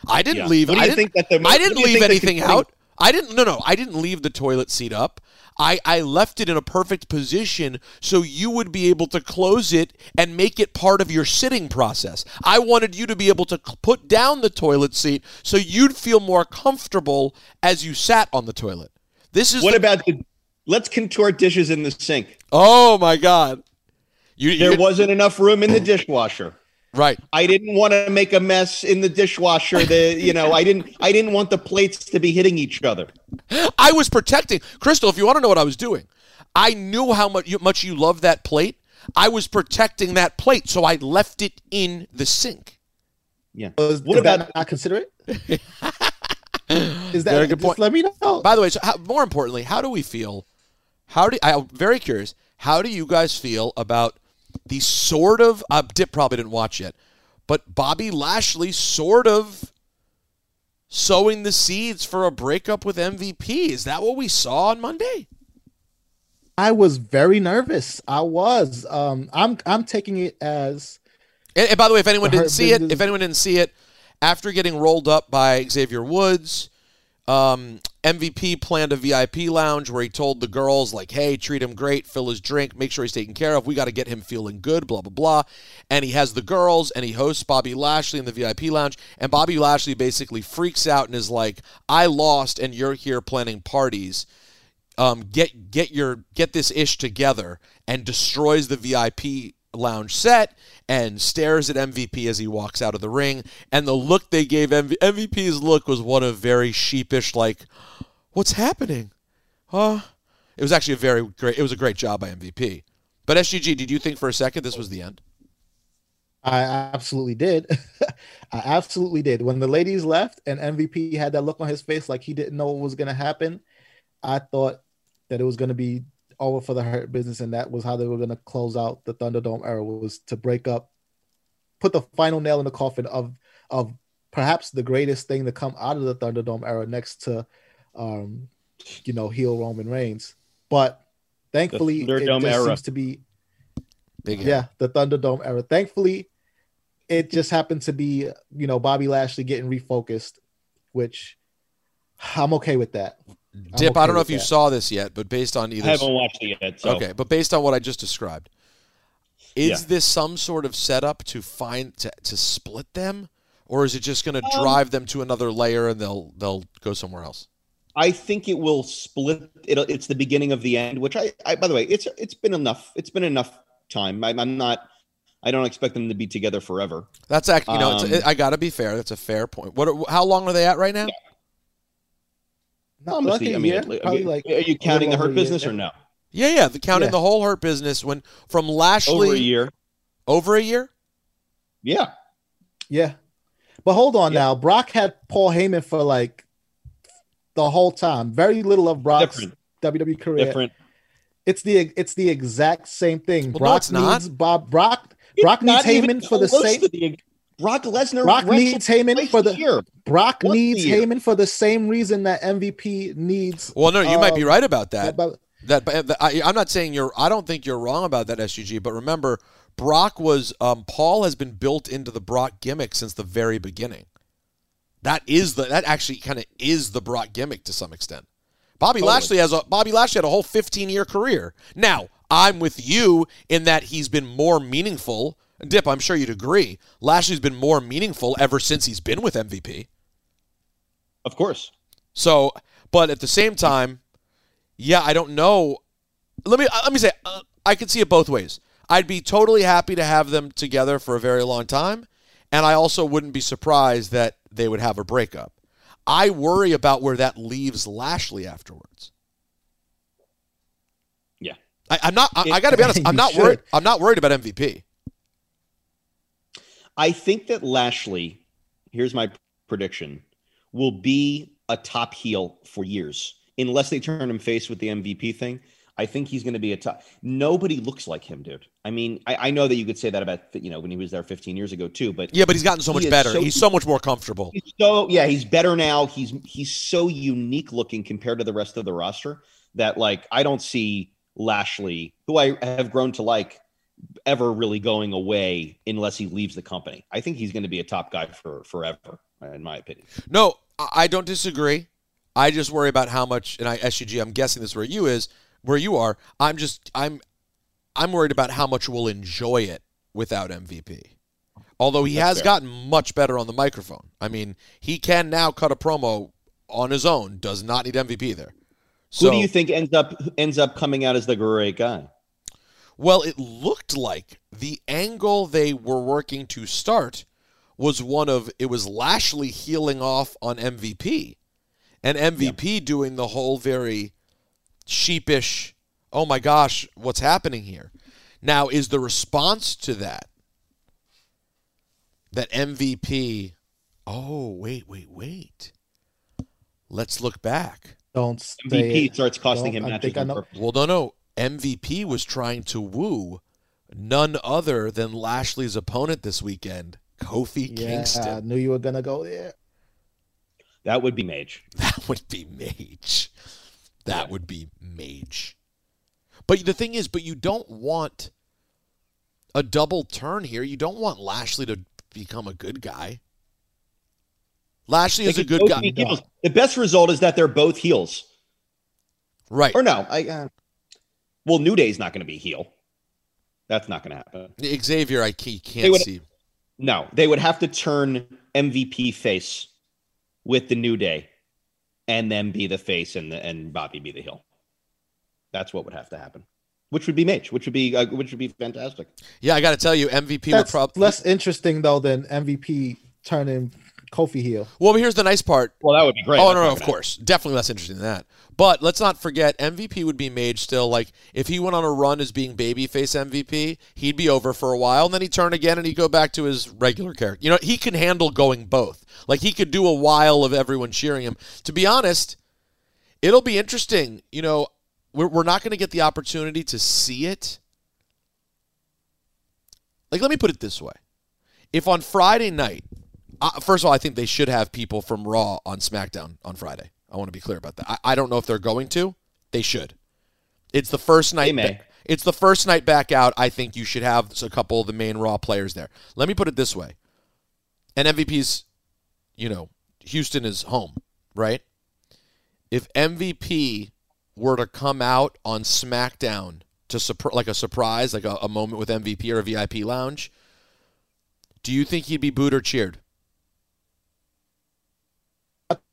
I didn't Yeah. leave. I didn't, think that the- I didn't leave anything out. I didn't. No, no. I didn't leave the toilet seat up. I, I left it in a perfect position so you would be able to close it and make it part of your sitting process. I wanted you to be able to put down the toilet seat so you'd feel more comfortable as you sat on the toilet. This is What the- about the? Let's contort dishes in the sink. Oh my God! You, There wasn't enough room in the dishwasher. Right. I didn't want to make a mess in the dishwasher. The you know I didn't I didn't want the plates to be hitting each other. I was protecting Crystal. If you want to know what I was doing, I knew how much you, much you love that plate. I was protecting that plate, so I left it in the sink. Yeah. Is, What is that about- not considerate? [LAUGHS] is that Very good just point. Let me know. By the way, so how, more importantly, how do we feel? How do I'm very curious. How do you guys feel about the sort of uh, Dip probably didn't watch yet, but Bobby Lashley sort of sowing the seeds for a breakup with MVP? Is that what we saw on Monday? I was very nervous. I was. Um, I'm I'm taking it as And, and by the way, if anyone didn't see it, if anyone didn't see it, after getting rolled up by Xavier Woods, um, MVP planned a VIP lounge where he told the girls like, "Hey, treat him great, fill his drink, make sure he's taken care of. We got to get him feeling good." Blah blah blah. And he has the girls, and he hosts Bobby Lashley in the VIP lounge, and Bobby Lashley basically freaks out and is like, "I lost, and you're here planning parties." um, get get your get this ish together and destroys the VIP lounge set and stares at MVP as he walks out of the ring. And the look they gave MV- MVP's look was one of very sheepish, like, "What's happening?" Huh? It was actually a very great. It was a great job by MVP. But SGG, did you think for a second this was the end? I absolutely did. [LAUGHS] I absolutely did. When the ladies left and MVP had that look on his face like he didn't know what was going to happen, I thought that it was going to be over for the Hurt Business, and that was how they were going to close out the Thunderdome era was to break up, put the final nail in the coffin of of perhaps the greatest thing to come out of the Thunderdome era, next to, um, you know, heel Roman Reigns. But thankfully, it Thunderdome just era. seems to be Big yeah, the Thunderdome era. Thankfully, it just happened to be, you know, Bobby Lashley getting refocused, which I'm okay with that. I'm Dip. I don't know if you that. saw this yet, but based on either. I either haven't watched it yet. So. Okay, but based on what I just described, is Yeah. this some sort of setup to find to, to split them, or is it just going to Um, drive them to another layer and they'll they'll go somewhere else? I think it will split. It'll, it's the beginning of the end. Which I, I, by the way, it's it's been enough. It's been enough time. I'm, I'm not. I don't expect them to be together forever. That's actually, you know, Um, it's, I got to be fair. That's a fair point. What? How long are they at right now? No, What's like the- a I mean, year, are you- like are you counting the little hurt over a year, business yeah. or no? Yeah, yeah. The counting Yeah. the whole hurt business when from Lashley Over a year. Over a year. Yeah. Yeah. But hold on Yeah. now. Brock had Paul Heyman for like the whole time. Very little of Brock's Different. WWE career. Different. It's the it's the exact same thing. Well, no, Brock it's not. needs Bob Brock Brock needs Not Heyman for the close same the- Brock Lesnar. Brock needs Heyman for the year. Brock Once needs year. Heyman for the same reason that MVP needs Well, no, you might be um, right about that. but- That, but I, I'm not saying you're. I don't think you're wrong about that, SGG. But remember, Brock was um, Paul has been built into the Brock gimmick since the very beginning. That is the that actually kind of is the Brock gimmick to some extent. Bobby Totally. Lashley has a Bobby Lashley had a whole 15 year career. Now I'm with you in that he's been more meaningful. Dip, I'm sure you'd agree. Lashley's been more meaningful ever since he's been with MVP. Of course. So, but at the same time, yeah, I don't know. Let me let me say uh, I could see it both ways. I'd be totally happy to have them together for a very long time, and I also wouldn't be surprised that they would have a breakup. I worry about where that leaves Lashley afterwards. Yeah. I, I'm not. I, I got to be honest. I'm [LAUGHS] not worried. I'm not worried about MVP. I think that Lashley, here's my prediction, will be a top heel for years unless they turn him face with the MVP thing. I think he's going to be a top. Nobody looks like him, dude. I mean, I, I know that you could say that about you know when he was there 15 years ago too, but Yeah, but he's gotten so much better. so- he's so much more comfortable. he's so yeah, he's better now. He's he's so unique looking compared to the rest of the roster that like I don't see Lashley, who I have grown to like, ever really going away unless he leaves the company. I think he's going to be a top guy for forever, in my opinion. No, I don't disagree. I just worry about how much, and I SUG. I'm guessing this is where you is, where you are. I'm just, I'm, I'm worried about how much we'll enjoy it without MVP. Although he That's has fair. gotten much better on the microphone. I mean, he can now cut a promo on his own. Does not need MVP there. So, Who do you think ends up ends up coming out as the great guy? Well, it looked like the angle they were working to start was one of it was Lashley healing off on MVP, and MVP doing the whole very sheepish, "Oh my gosh, what's happening here?" Now, is the response to that that MVP? Oh, wait, wait, wait. Let's look back. Don't stay. MVP starts costing Don't- him I matches think I on know. Well, no, no. MVP was trying to woo none other than Lashley's opponent this weekend, Kofi Yeah, I knew you were gonna go there. That would be Mage. [LAUGHS] That would be Mage. That would be Mage. But the thing is, but you don't want a double turn here. You don't want Lashley to become a good guy. Lashley is a good guy. heels. The best result is that they're both heels. Right. Or no, I uh, well, New Day's not going to be heel. That's not going to happen. Xavier, I ca- They can't would- see. No, they would have to turn MVP face with the New Day, and then be the face, and the, and Bobby be the heel. That's what would have to happen. Which would be Mage, which would be uh, which would be fantastic. Yeah, I got to tell you, MVP would That's probably. less interesting though than MVP turning Kofi heel. Well, here's the nice part. Well, that would be great. oh That's no, no, of course, definitely less interesting than that. But let's not forget, MVP would be Mage still. Like if he went on a run as being babyface MVP, he'd be over for a while, and then he'd turn again, and he'd go back to his regular character. You know, he can handle going both. Like he could do a while of everyone cheering him. To be honest, it'll be interesting. You know, we're we're not going to get the opportunity to see it. Like, let me put it this way: if on Friday night uh, first of all, I think they should have people from Raw on SmackDown on Friday. I want to be clear about that. I, I don't know if they're going to. They should. It's the first night. Ba- it's the first night back out. I think you should have a couple of the main Raw players there. Let me put it this way. And MVP's, you know, Houston is home, right? If MVP were to come out on SmackDown to surpri- like a surprise, like a, a moment with MVP or a VIP lounge, do you think he'd be booed or cheered?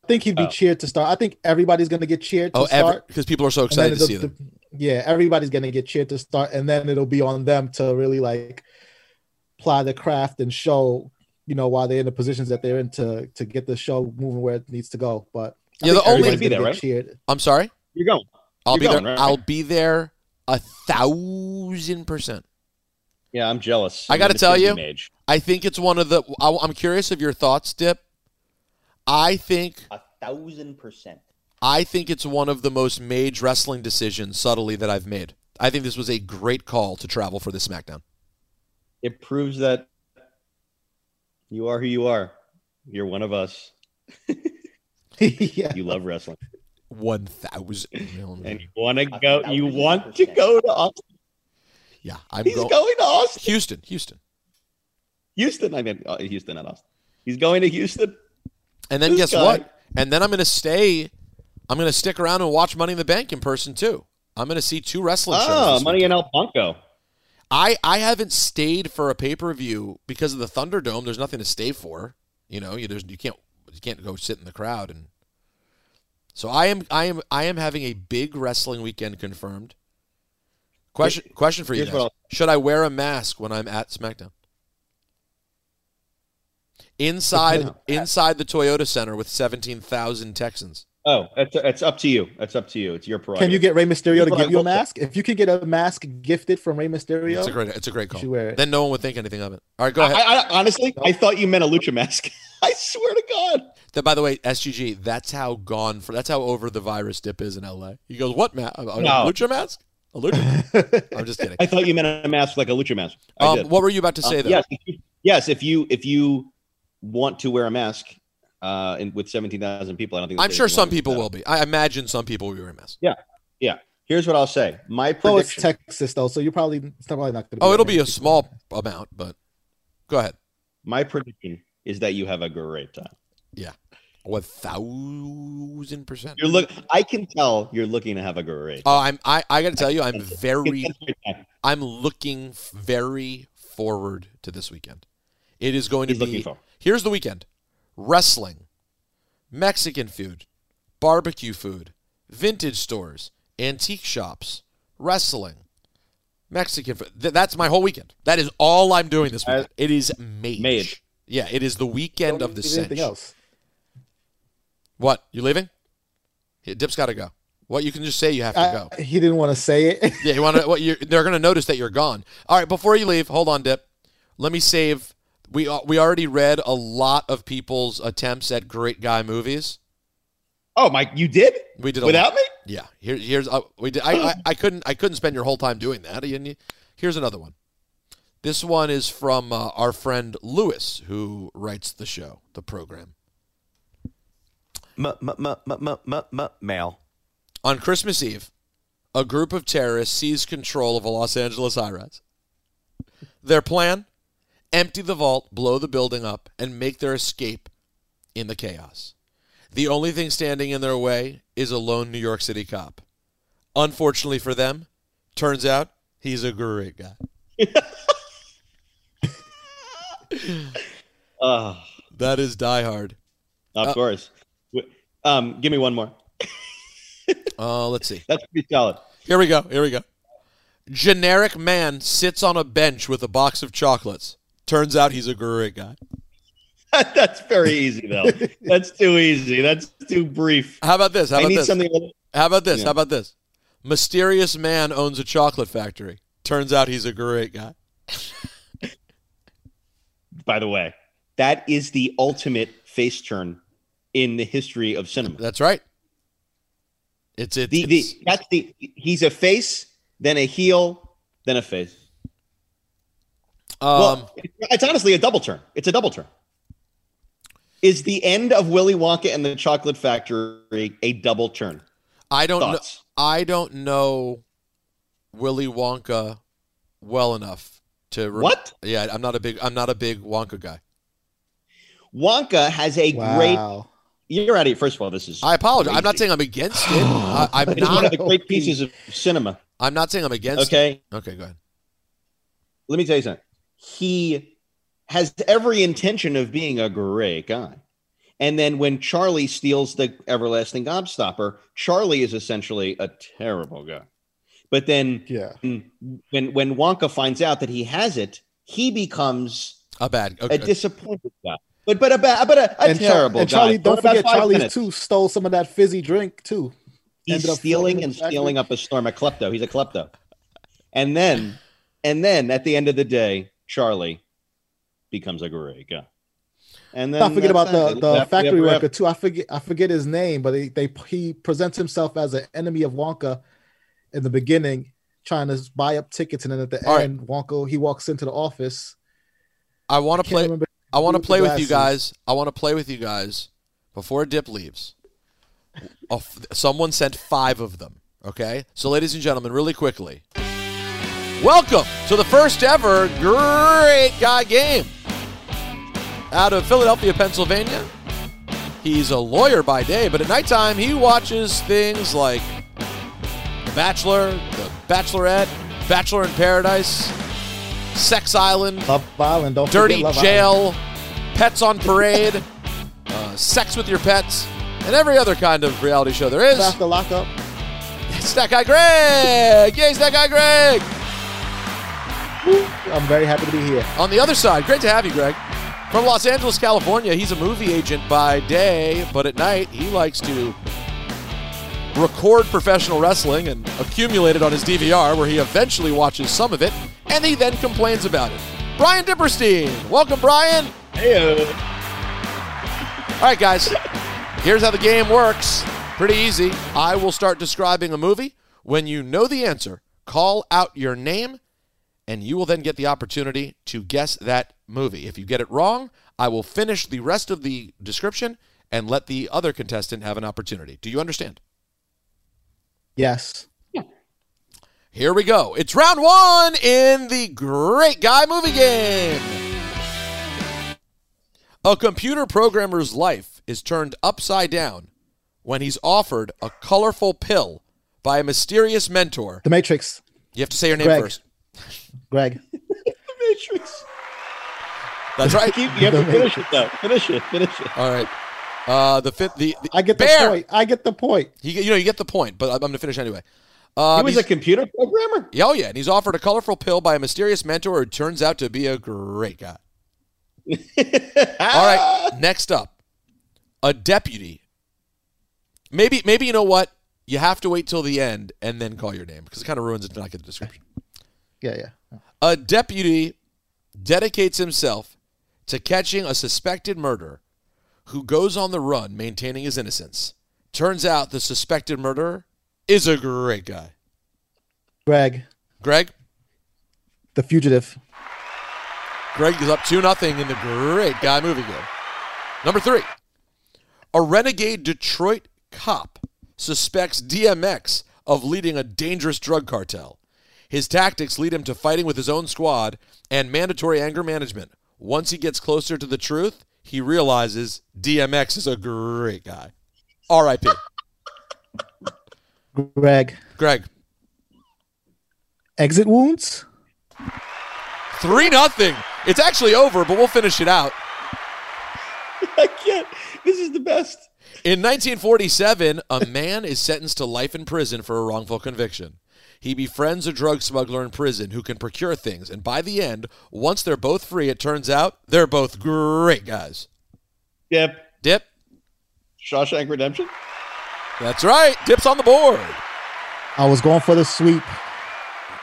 I think he'd be Oh. cheered to start. I think everybody's gonna get cheered to Oh, start. because people are so excited to see it'll- them. Yeah, everybody's gonna get cheered to start, and then it'll be on them to really like ply the craft and show, you know, why they're in the positions that they're in to to get the show moving where it needs to go. But I Yeah, the only- everybody's Be there, right? cheered. I'm sorry. You're going. I'll You're be going, there. right? I'll be there a thousand percent. Yeah, I'm jealous. I gotta tell you- Mage. I think it's one of the. I, I'm curious of your thoughts, Dip. I think a thousand percent. I think it's one of the most mage wrestling decisions subtly that I've made. I think this was a great call to travel for the SmackDown. It proves that you are who you are. You're one of us. [LAUGHS] yeah, You love wrestling, One thousand. and you want to go. You want to go to Austin. Yeah, I'm He's go- going to Austin. Houston, Houston. Houston. I mean, uh, Houston, not Austin. He's going to Houston. And then This guess guy. what? And then I'm going to stay. I'm going to stick around and watch Money in the Bank in person too. I'm going to see two wrestling ah, shows. Oh, Money in El Bunko. I I haven't stayed for a pay per view because of the Thunderdome. There's nothing to stay for. You know, you there's you can't you can't go sit in the crowd and. So I am I am I am having a big wrestling weekend confirmed. Question question for you guys: Should I wear a mask when I'm at SmackDown? Inside inside the Toyota Center with seventeen thousand Texans. Oh, that's it's up to you. That's up to you. It's your prerogative. Can you get Rey Mysterio Here's to give you a mask? If you can get a mask gifted from Rey Mysterio, It's a great it's a great you call. wear it. Then no one would think anything of it. All right, go ahead. I, I honestly, I thought you meant a lucha mask. [LAUGHS] I swear to God. That, by the way, SGG, that's how gone for that's how over the virus dip is in LA. He goes, "What mask? a, a No. lucha mask? A lucha?" [LAUGHS] I'm just kidding. I thought you meant a mask like a lucha mask. I Um, did. what were you about to say Uh, though? yes, if you, yes. If you if you want to wear a mask, uh, and with seventeen thousand people, I don't think. I'm sure some people will be. I imagine some people will be wearing masks. Yeah. Yeah. Here's what I'll say. My so it's. Texas though, so you're probably it's probably not going to. Oh, it'll be a small amount, but go ahead. my prediction is that you have a great time. Yeah, One thousand percent. You're look. I can tell you're looking to have a great. Oh, I'm. I, I got to tell you, I'm very. a great time. I'm looking very forward to this weekend. It is going to He's be. Looking for. Here's the weekend: wrestling, Mexican food, barbecue food, vintage stores, antique shops, wrestling, Mexican food. Th- that's my whole weekend. That is all I'm doing this weekend. it is made. Made. Yeah, it is the weekend of the anything else. What? You leaving? Yeah, Dip's got to go. What? You can just say you have to I- go. he didn't want to say it. Yeah, you want to? What? You're, they're going to notice that you're gone. All right, before you leave, hold on, Dip. Let me save. We uh, we already read a lot of people's attempts at great guy movies. Oh, Mike, you did We did a without lot. me. Yeah, here, here's uh, we did. I, I I couldn't I couldn't spend your whole time doing that. And you- Here's another one. This one is from uh, our friend Lewis, who writes the show, the program. Mail. On Christmas Eve, a group of terrorists seized control of a Los Angeles high rise. Their plan? Empty the vault, blow the building up, and make their escape in the chaos. The only thing standing in their way is a lone New York City cop. Unfortunately for them, turns out he's a great guy. Uh, [LAUGHS] That is Die Hard. of Uh, course. Um, give me one more. [LAUGHS] Uh, let's see. That's pretty solid. Here we go. Here we go. Generic man sits on a bench with a box of chocolates. Turns out he's a great guy. [LAUGHS] That's very easy though. That's too easy. That's too brief. How about this? How I about need this? something. How about this? Yeah. How about this? Mysterious man owns a chocolate factory. Turns out he's a great guy. By the way, that is the ultimate face turn in the history of cinema. That's right. It's it's, The, the it's- that's the he's a face, then a heel, then a face. Um, well, it's honestly a double turn. It's a double turn. Is the end of Willy Wonka and the Chocolate Factory a double turn? I don't know. I don't know Willy Wonka well enough to rem- What? Yeah, I'm not a big I'm not a big Wonka guy. Wonka has a great. You're out of here. First of all, this is. I apologize. I'm not saying I'm against it. [GASPS] I, I'm It's one of not. the great pieces of cinema. I'm not saying I'm against it. Okay, it. Okay, go ahead. let me tell you something. He has every intention of being a great guy. And then when Charlie steals the everlasting gobstopper, Charlie is essentially a terrible guy. But then Yeah. when when Wonka finds out that he has it, he becomes A bad. a disappointed guy. But but a bad but a, a and terrible and. Charlie, For don't forget, five Charlie minutes. too stole some of that fizzy drink too. He's ended up stealing and stealing up a storm. A klepto. He's a klepto. And then and then at the end of the day, Charlie becomes a great guy. And then I forget about the, that. the Happy factory worker after. too. I forget I forget his name, but he, they he presents himself as an enemy of Wonka in the beginning, trying to buy up tickets, and then at the All right. end, Wonka he walks into the office. I want to play. I want to with play with you guys. I want to play with you guys before Dip leaves. Someone sent five of them. Okay, so ladies and gentlemen, really quickly, Welcome to the first ever Great Guy game out of Philadelphia, Pennsylvania. He's a lawyer by day, but at nighttime he watches things like The Bachelor, The Bachelorette, Bachelor in Paradise, Sex Island, Love Island, don't Dirty Love Island. Jail, Pets on Parade, [LAUGHS] uh, Sex with Your Pets, and every other kind of reality show there is. After lockup. It's that guy Greg! Yay, it's that guy Greg! I'm very happy to be here. On the other side, great to have you, Greg. From Los Angeles, California, he's a movie agent by day, but at night he likes to record professional wrestling and accumulate it on his DVR, where he eventually watches some of it and he then complains about it. Brian Dipperstein, welcome, Brian. Hey, uh, All right, guys. Here's how the game works. Pretty easy. I will start describing a movie. When you know the answer, call out your name, and you will then get the opportunity to guess that movie. If you get it wrong, I will finish the rest of the description and let the other contestant have an opportunity. Do you understand? Yes. Yeah. Here we go. It's round one in the Great Guy movie game. A computer programmer's life is turned upside down when he's offered a colorful pill by a mysterious mentor. The Matrix. You have to say your name Greg. first. Greg. [LAUGHS] Matrix. That's right. Keep, you have to finish it though. Finish it. Finish it. All right. Uh, the fifth. The, the I get the point. I get the point. You, you know, you get the point, but I'm going to finish anyway. Uh, He was a computer programmer. Yeah, oh yeah, and he's offered a colorful pill by a mysterious mentor who turns out to be a great guy. All right, [LAUGHS] next up, a deputy. Maybe, maybe you know what? You have to wait till the end and then call your name because it kind of ruins it to not get the description. Yeah, yeah. A deputy dedicates himself to catching a suspected murderer who goes on the run maintaining his innocence. Turns out the suspected murderer is a great guy. Greg. Greg? The Fugitive. Greg is up 2 nothing in the great guy movie game. Number three. A renegade Detroit cop suspects DMX of leading a dangerous drug cartel. His tactics lead him to fighting with his own squad and mandatory anger management. Once he gets closer to the truth, he realizes DMX is a great guy. R.I.P. Greg. Greg. Exit wounds. 3 nothing. It's actually over, but we'll finish it out. [LAUGHS] I can't. This is the best. In 1947, a man is sentenced to life in prison for a wrongful conviction. He befriends a drug smuggler in prison who can procure things, and by the end, once they're both free, it turns out they're both great guys. Dip. Dip, Shawshank Redemption. that's right. Dip's on the board. I was going for the sweep.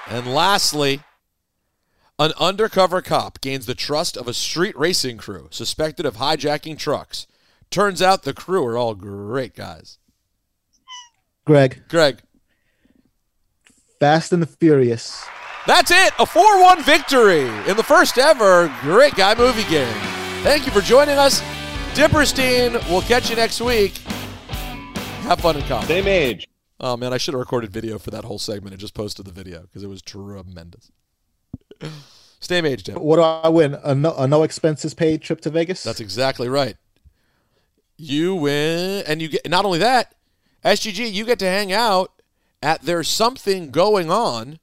And lastly, an undercover cop gains the trust of a street racing crew suspected of hijacking trucks. Turns out the crew are all great guys. Greg. Greg, Fast and the Furious. That's it. A 4 1 victory in the first ever Great Guy movie game. Thank you for joining us. Dipperstein, we'll catch you next week. Have fun in college. Same age. Oh, man, I should have recorded video for that whole segment and just posted the video because it was tremendous. Same age, Dip. What do I win? A no, a no expenses paid trip to Vegas? That's exactly right. You win, and you get not only that, SGG, you get to hang out at There's Something Going On,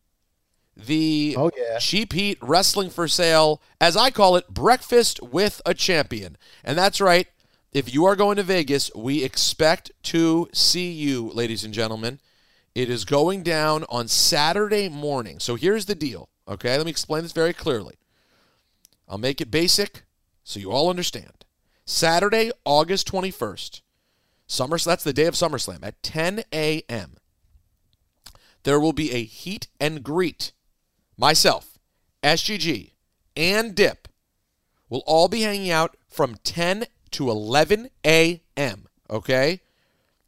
the Oh, yeah. Cheap Heat Wrestling for Sale, as I call it, Breakfast with a Champion. And that's right. If you are going to Vegas, we expect to see you, ladies and gentlemen. It is going down on Saturday morning. So here's the deal. Okay, let me explain this very clearly. I'll make it basic so you all understand. Saturday, August 21st, Summer, that's the day of SummerSlam at 10 a.m. There will be a heat and greet. Myself, SGG, and Dip will all be hanging out from 10 to 11 a.m. Okay?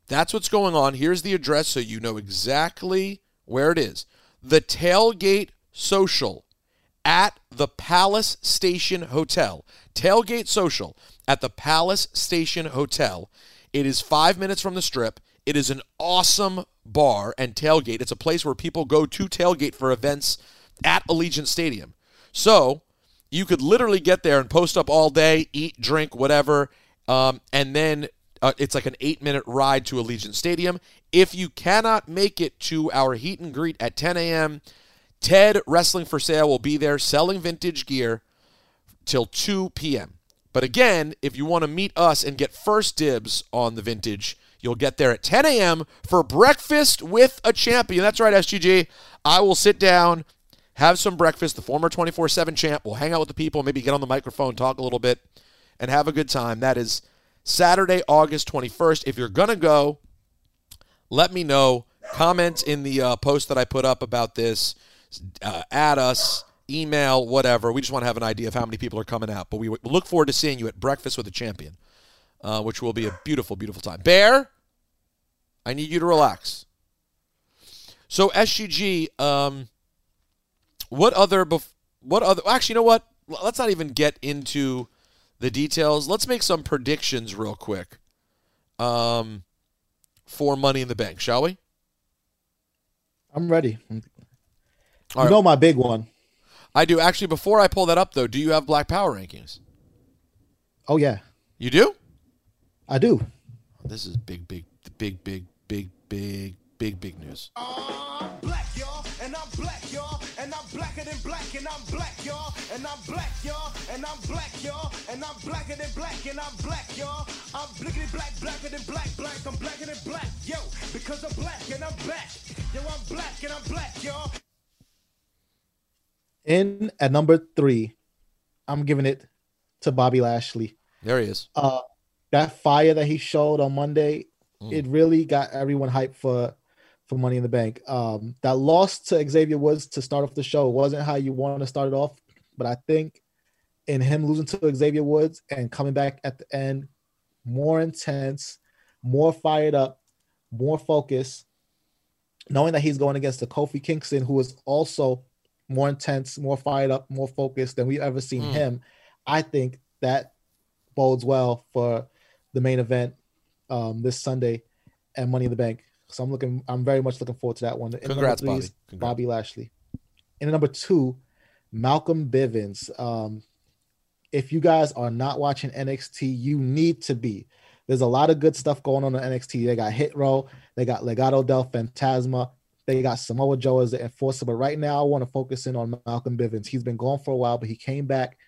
That's what's going on. Here's the address so you know exactly where it is. The Tailgate Social at the Palace Station Hotel. Tailgate Social at the Palace Station Hotel. It is five minutes from the strip. It is an awesome bar and tailgate. It's a place where people go to tailgate for events at Allegiant Stadium. So you could literally get there and post up all day, eat, drink, whatever, um, and then uh, it's like an eight minute ride to Allegiant Stadium. If you cannot make it to our heat and greet at 10 a.m., Ted Wrestling for Sale will be there selling vintage gear till 2 p.m. But again, if you want to meet us and get first dibs on the vintage, you'll get there at 10 a.m. for breakfast with a champion. That's right, SGG. I will sit down, have some breakfast. The former 24 7 champ will hang out with the people, maybe get on the microphone, talk a little bit, and have a good time. That is Saturday, August 21st. If you're going to go, let me know. Comment in the uh, post that I put up about this. Uh, add us, email, whatever. We just want to have an idea of how many people are coming out. But we look forward to seeing you at Breakfast with a Champion, uh, which will be a beautiful, beautiful time. Bear, I need you to relax. So SGG, um, what other, bef- what other? Actually, you know what? Let's not even get into the details. Let's make some predictions real quick. Um, for Money in the Bank, shall we? I'm ready. You right. know my big one. I do. Actually, before I pull that up, though, do you have Black Power rankings? Oh yeah, You do? I do. This is big, big, big, big, big, big, big, big news. I'm black, y'all, and I'm black, y'all, and I'm blacker than black, and I'm black, y'all, and I'm black, y'all, and I'm black, y'all, and I'm blacker than black, and I'm black, y'all. I'm blickety black, blacker than black, black, I'm blacker than black, yo, because I'm black and I'm back. Yo, I'm black and I'm black, y'all. In at number three, I'm giving it to Bobby Lashley. There he is. Uh, that fire that he showed on Monday, it really got everyone hyped for for Money in the Bank. Um, that loss to Xavier Woods to start off the show wasn't how you want to start it off, but I think in him losing to Xavier Woods and coming back at the end, more intense, more fired up, more focused, knowing that he's going against the Kofi Kingston, who is also more intense, more fired up, more focused than we've ever seen Mm. him. I think that bodes well for the main event um, this Sunday and Money in the Bank. So I'm looking, I'm very much looking forward to that one. And Congrats, three Bobby. Congrats. Bobby Lashley. And number two, Malcolm Bivens. Um, if you guys are not watching NXT, you need to be. There's a lot of good stuff going on in NXT. They got Hit Row, they got Legado del Fantasma, they got Samoa Joe as the enforcer. But right now, I want to focus in on Malcolm Bivens. He's been gone for a while, but he came back,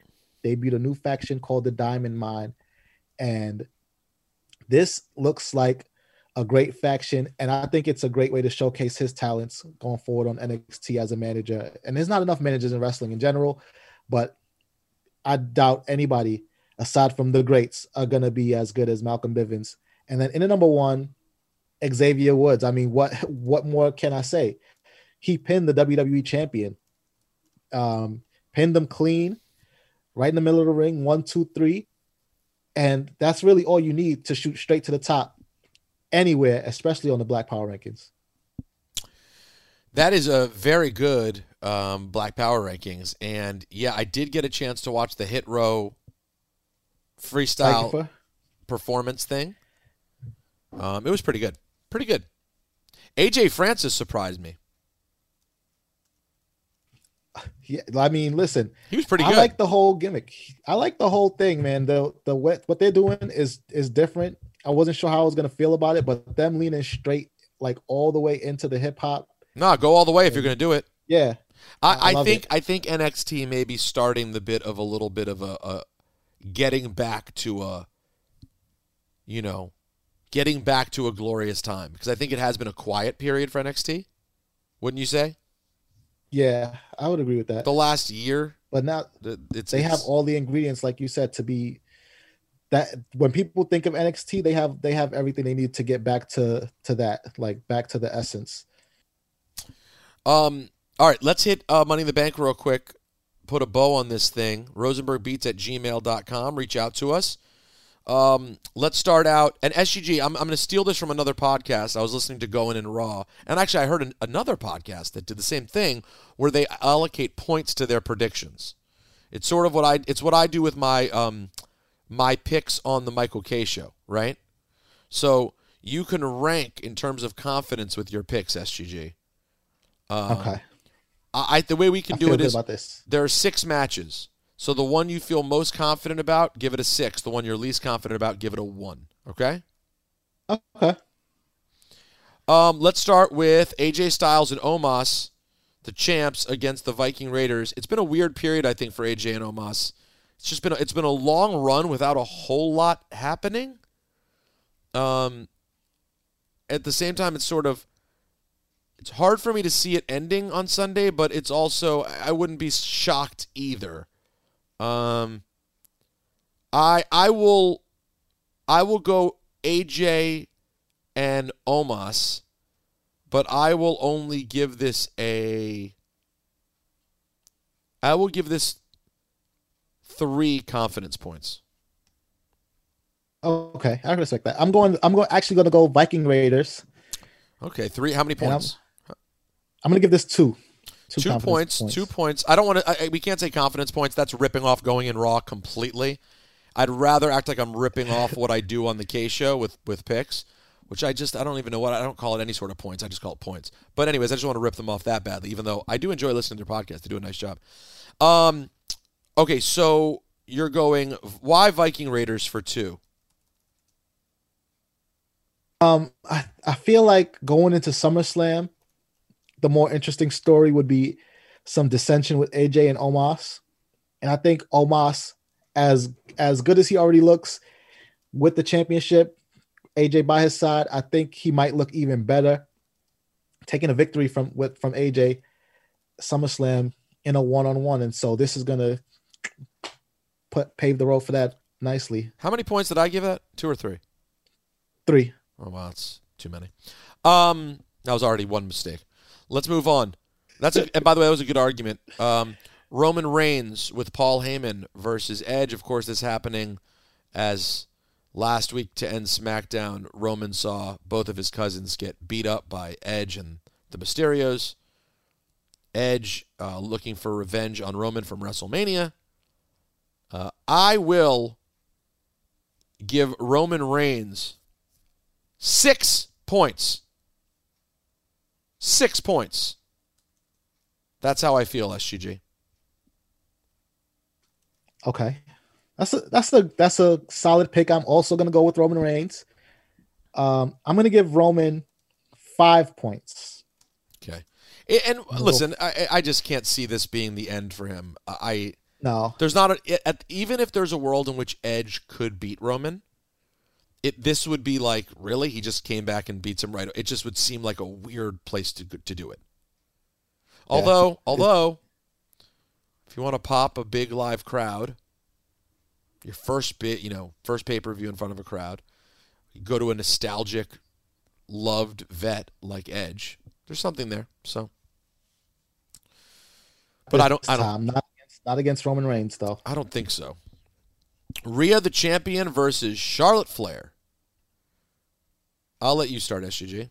debuted a new faction called the Diamond Mine. And this looks like a great faction. And I think it's a great way to showcase his talents going forward on NXT as a manager. And there's not enough managers in wrestling in general, but I doubt anybody aside from the greats are gonna be as good as Malcolm Bivens. And then in the number one, Xavier Woods. I mean, what what more can I say? He pinned the WWE champion, um, pinned them clean, right in the middle of the ring, one, two, three, and that's really all you need to shoot straight to the top anywhere, especially on the Black Power rankings. That is a very good um, Black Power rankings, and yeah, I did get a chance to watch the Hit Row freestyle performance thing. Um, it was pretty good, pretty good. AJ Francis surprised me. Yeah, I mean, listen, He was pretty I like the whole gimmick. I like the whole thing, man. The the what what they're doing is is different. I wasn't sure how I was gonna feel about it, but them leaning straight like all the way into the hip hop. no, go all the way if you're going to do it. Yeah, I I, I think it. I think NXT may be starting the bit of a little bit of a, a getting back to a you know getting back to a glorious time because I think it has been a quiet period for NXT. Wouldn't you say? Yeah, I would agree with that. The last year, But now it's they have all the ingredients, like you said, to be that when people think of NXT, they have they have everything they need to get back to to that, like back to the essence. Um, all right, let's hit uh, Money in the Bank real quick. Put a bow on this thing. RosenbergBeats at gmail.com. Reach out to us. Um, let's start out. And SGG, I'm, I'm going to steal this from another podcast. I was listening to Going in Raw. And actually, I heard an, another podcast that did the same thing where they allocate points to their predictions. It's sort of what I it's what I do with my um my picks on the Michael Kay show, right? So you can rank in terms of confidence with your picks, SGG. Um, Okay. I, I the way we can I do it is about this. there are six matches. So the one you feel most confident about, give it a six. The one you're least confident about, give it a one. Okay. Okay. Um, let's start with AJ Styles and Omos, the champs against the Viking Raiders. It's been a weird period, I think, for AJ and Omos. It's just been a, it's been a long run without a whole lot happening. Um, at the same time, it's sort of it's hard for me to see it ending on Sunday, but it's also I wouldn't be shocked either. Um, I I will I will go AJ and Omos, but I will only give this a. I will give this three confidence points. Okay, I respect that. I'm going. I'm going. Actually, going to go Viking Raiders. Okay, three. How many And I'm- points? I'm going to give this two. Two, confidence points, Two points. I don't want to. We can't say confidence points. That's ripping off going in raw completely. I'd rather act like I'm ripping off what I do on the Kay show with with picks, which I just I don't even know what I don't call it any sort of points. I just call it points. But anyways, I just want to rip them off that badly. Even though I do enjoy listening to their podcast, they do a nice job. Um, okay, so you're going why Viking Raiders for two? Um, I, I feel like going into SummerSlam, the more interesting story would be some dissension with AJ and Omos, and I think Omos, as as good as he already looks with the championship, AJ by his side, I think he might look even better, taking a victory from with from AJ, SummerSlam in a one on one, and so this is gonna put pave the road for that nicely. How many points did I give that? Two or three? Three. Oh wow, that's too many. Um, that was already one mistake. Let's move on. That's a, and by the way, that was a good argument. Um, Roman Reigns with Paul Heyman versus Edge. Of course, this happening as last week to end SmackDown. Roman saw both of his cousins get beat up by Edge and the Mysterios. Edge uh, looking for revenge on Roman from WrestleMania. Uh, I will give Roman Reigns Six points. Six points. That's how I feel, SGG. Okay. That's a that's a that's a solid pick. I'm also gonna go with Roman Reigns. Um, I'm gonna give Roman five points. Okay. A- And listen, I, I just can't see this being the end for him. I No. there's not a, at, even if there's a world in which Edge could beat Roman, it this would be like really he just came back and beats him right. It just would seem like a weird place to to do it. Although, although, if you want to pop a big live crowd, your first bit, you know, first pay per view in front of a crowd, you go to a nostalgic, loved vet like Edge. There's something there. So, but I don't, I don't, time, not against, not against Roman Reigns though. I don't think so. Rhea the champion versus Charlotte Flair. I'll let you start, SGG.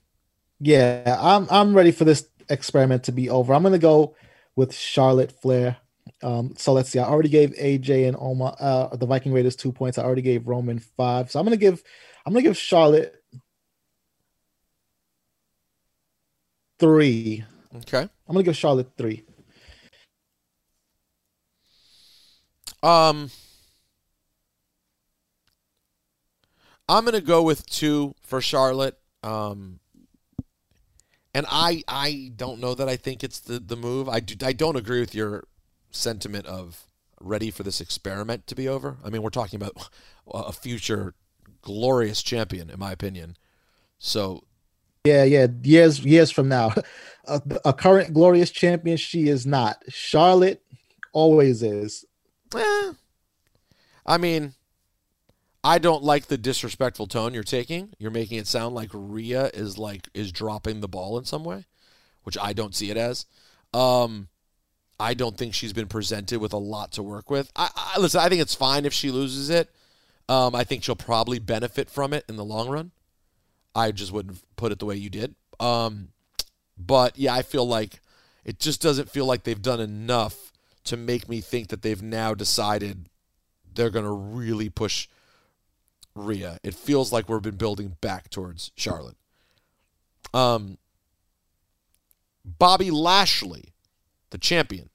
Yeah, I'm I'm ready for this experiment to be over. I'm gonna go with Charlotte Flair. Um, so let's see. I already gave AJ and Oma uh, the Viking Raiders two points. I already gave Roman five. So I'm gonna give I'm gonna give Charlotte three. Okay. I'm gonna give Charlotte three. Um, I'm gonna go with two for Charlotte. Um, and I I don't know that I think it's the the move. I do, I don't agree with your sentiment of ready for this experiment to be over. I mean, we're talking about [LAUGHS] a future glorious champion, in my opinion. So Yeah, yeah. Years years from now, [LAUGHS] a, a current glorious champion, she is not. Charlotte always is. Eh. I mean, I don't like the disrespectful tone you're taking. You're making it sound like Rhea is like is dropping the ball in some way, which I don't see it as. Um, I don't think she's been presented with a lot to work with. I, I listen. I think it's fine if she loses it. Um, I think she'll probably benefit from it in the long run. I just wouldn't put it the way you did. Um, but yeah, I feel like it just doesn't feel like they've done enough to make me think that they've now decided they're going to really push Rhea. It feels like we've been building back towards Charlotte. Um, Bobby Lashley, the champion,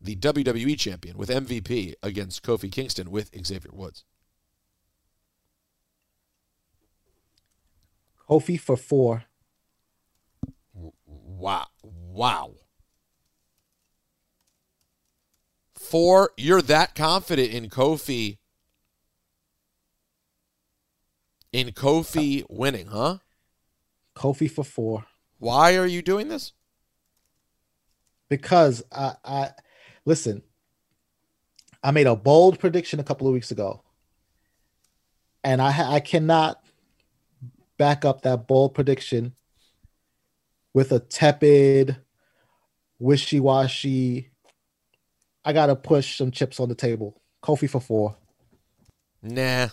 the WWE champion with MVP against Kofi Kingston with Xavier Woods? Kofi for four. Wow. Wow. Four, you're that confident in Kofi in Kofi winning, huh? Kofi for four. Why are you doing this? Because I, I listen. I made a bold prediction a couple of weeks ago, and I I cannot back up that bold prediction with a tepid, wishy-washy. I gotta push some chips on the table. Kofi for four. Nah.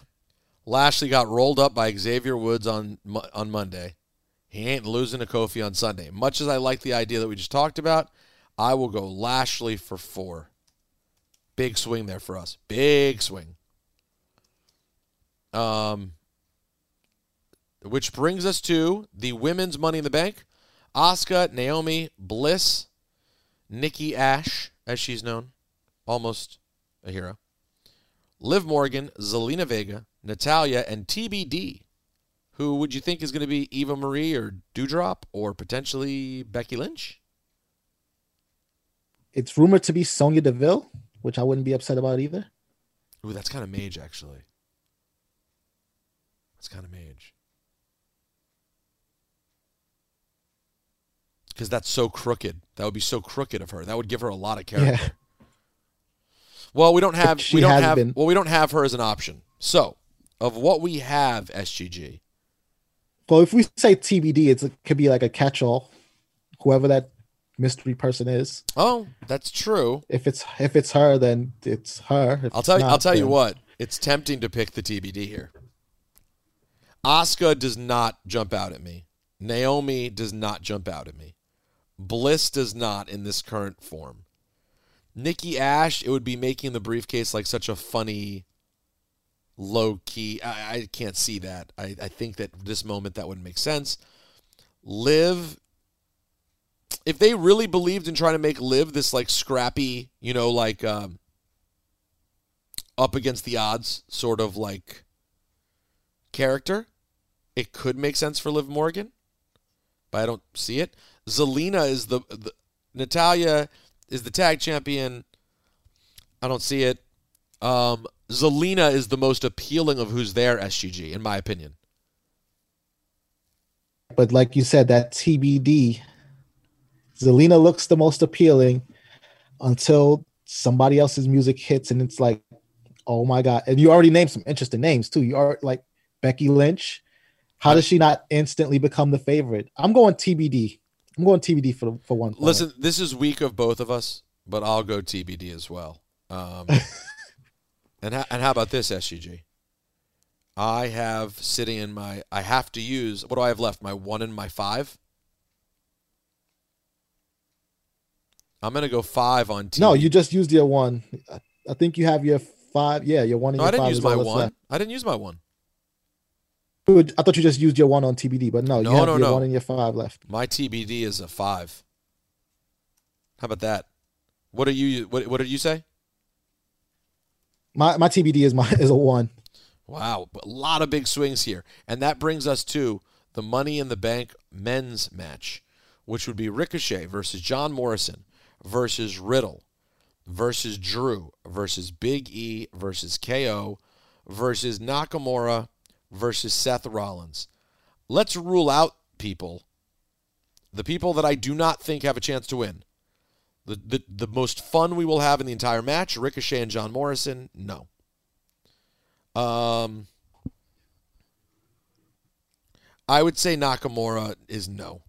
Lashley got rolled up by Xavier Woods on on Monday. He ain't losing to Kofi on Sunday. Much as I like the idea that we just talked about, I will go Lashley for four. Big swing there for us. Big swing. Um, which brings us to the women's Money in the Bank. Asuka, Naomi, Bliss, Nikki Ash, as she's known, almost a hero. Liv Morgan, Zelina Vega, Natalya, and TBD. Who would you think is going to be Eva Marie or Doudrop or potentially Becky Lynch? It's rumored to be Sonya Deville, which I wouldn't be upset about either. Ooh, that's kind of mage, actually. That's kind of mage. Because that's so crooked. That would be so crooked of her. That would give her a lot of character. Yeah. Well, we don't have we don't have been. well we don't have her as an option. So, of what we have, SGG. Well, if we say TBD, it's, it could be like a catch-all. Whoever that mystery person is. Oh, that's true. If it's if it's her, then it's her. If I'll tell you. I'll not, tell you what. It's tempting to pick the TBD here. Asuka does not jump out at me. Naomi does not jump out at me. Bliss does not in this current form. Nikki Ash, it would be making the briefcase like such a funny, low key. I, I can't see that. I, I think that this moment that wouldn't make sense. Liv if they really believed in trying to make Liv this like scrappy, you know, like um, up against the odds sort of like character, it could make sense for Liv Morgan, but I don't see it. Zelina is the, the Natalya is the tag champion. I don't see it. Um, Zelina is the most appealing of who's there. SGG, in my opinion. But like you said, that TBD, Zelina looks the most appealing until somebody else's music hits, and it's like, oh my god! And you already named some interesting names too. You are like Becky Lynch. How does she not instantly become the favorite? I'm going TBD. I'm going TBD for for one. point. Listen, this is weak of both of us, but I'll go TBD as well. Um, [LAUGHS] and ha- and how about this, SGG? I have sitting in my. I have to use. What do I have left? My one and my five. I'm gonna go five on TBD. no, you just used your one. I- think you have your five. Yeah, your one and No, your I didn't use my one. left. I didn't use my one. I thought you just used your one on TBD, but no, No, you have no, your no. one and your five left. My TBD is a five. How about that? What do you? What, what did you say? My my TBD is my [LAUGHS] is a one. Wow, a lot of big swings here. And that brings us to the Money in the Bank men's match, which would be Ricochet versus John Morrison versus Riddle versus Drew versus Big E versus KO versus Nakamura versus Seth Rollins. Let's rule out people, the people that I do not think have a chance to win. The, the, the most fun we will have in the entire match, Ricochet and John Morrison, no. Um, I would say Nakamura is no.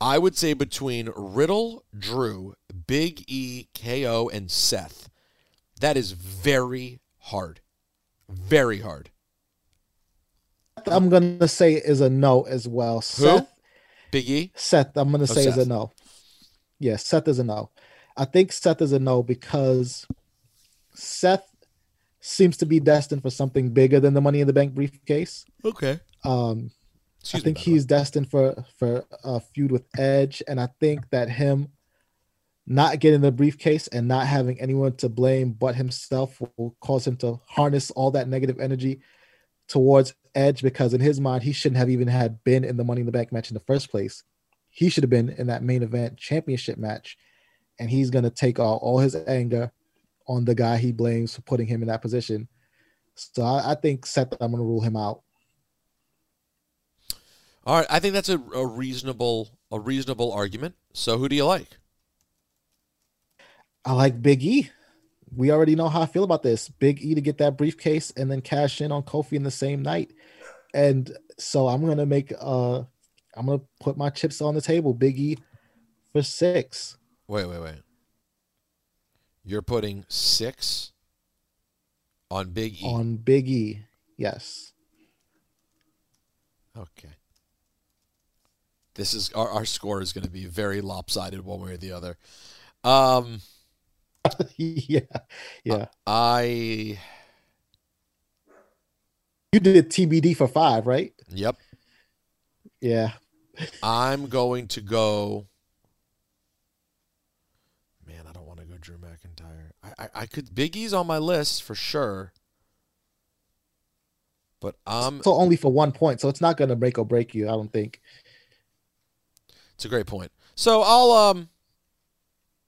I would say between Riddle, Drew, Big E, KO, and Seth, that is very hard. Very hard. I'm gonna say is a no as well. Seth, Big E? Seth, I'm gonna Oh, say is a no. Yes, Seth is a no. I think Seth is a no because Seth seems to be destined for something bigger than the Money in the Bank briefcase. Okay. Um, Excuse I think me. by the way. he's destined for for a feud with Edge, and I think that him not getting the briefcase and not having anyone to blame but himself will cause him to harness all that negative energy towards Edge because in his mind he shouldn't have even had been in the Money in the Bank match in the first place. He should have been in that main event championship match, and he's gonna take all, all his anger on the guy he blames for putting him in that position. So I, I think Seth, I'm gonna rule him out. All right, I think that's a, a reasonable a reasonable argument. So who do you like? I like Big E. We already know how I feel about this. Big E to get that briefcase and then cash in on Kofi in the same night. And so I'm gonna make uh I'm gonna put my chips on the table. Big E for six. Wait, wait, wait. You're putting six on Big E. On Big E. Yes. Okay. This is our, our score is going to be very lopsided one way or the other. Um, [LAUGHS] yeah. Yeah. I You did TBD for five, right? yep. Yeah. I'm going to go. Man, I don't want to go Drew McIntyre. I, I, I could Big E's on my list for sure, but I'm. So only for one point. So it's not gonna break or break you, I don't think. It's a great point. So I'll um.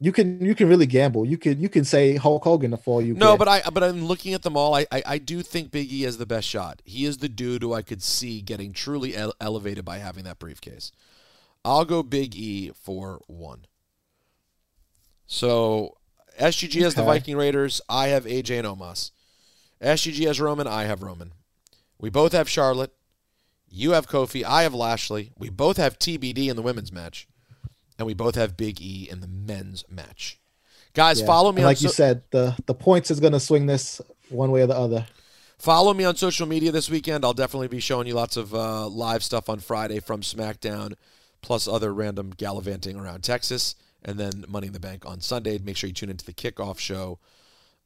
You can you can really gamble. You can you can say Hulk Hogan for you. No, but I but I'm looking at them all. I, I I do think Big E has the best shot. He is the dude who I could see getting truly ele- elevated by having that briefcase. I'll go Big E for one. So SGG has the Viking Raiders. I have AJ and Omos. SGG has Roman. I have Roman. We both have Charlotte. You have Kofi. I have Lashley. We both have TBD in the women's match, and we both have Big E in the men's match. Guys, Yeah. follow me. Like you said, the the points is gonna swing this one way or the other. Follow me on social media this weekend. I'll definitely be showing you lots of uh, live stuff on Friday from SmackDown, plus other random gallivanting around Texas, and then Money in the Bank on Sunday. Make sure you tune into the kickoff show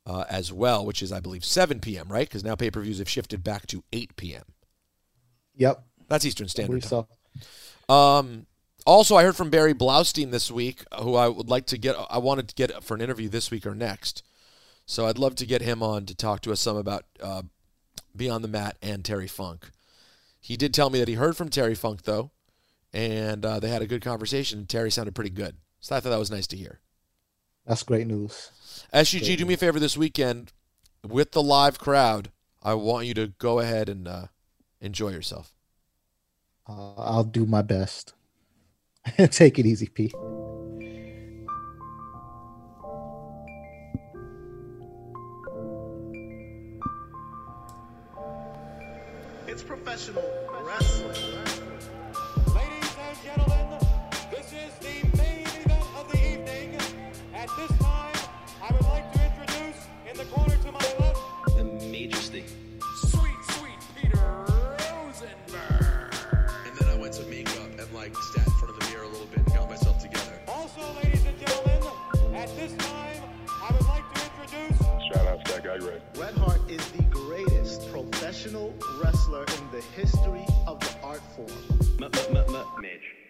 uh, as well, which is, I believe, 7 p.m., right? Because now pay per views have shifted back to 8 p.m. Yep. That's Eastern Standard Time. so. Um, also, I heard from Barry Blaustein this week, who I would like to get. I wanted to get for an interview this week or next. So I'd love to get him on to talk to us some about uh, Beyond the Mat and Terry Funk. He did tell me that he heard from Terry Funk though, and uh, they had a good conversation. And Terry sounded pretty good, so I thought that was nice to hear. That's great news. SGG, do me a favor this weekend with the live crowd. I want you to go ahead and uh, enjoy yourself. Uh, I'll do my best. [LAUGHS] Take it easy, P. It's professional wrestling. The history of the art form. M- m- m-.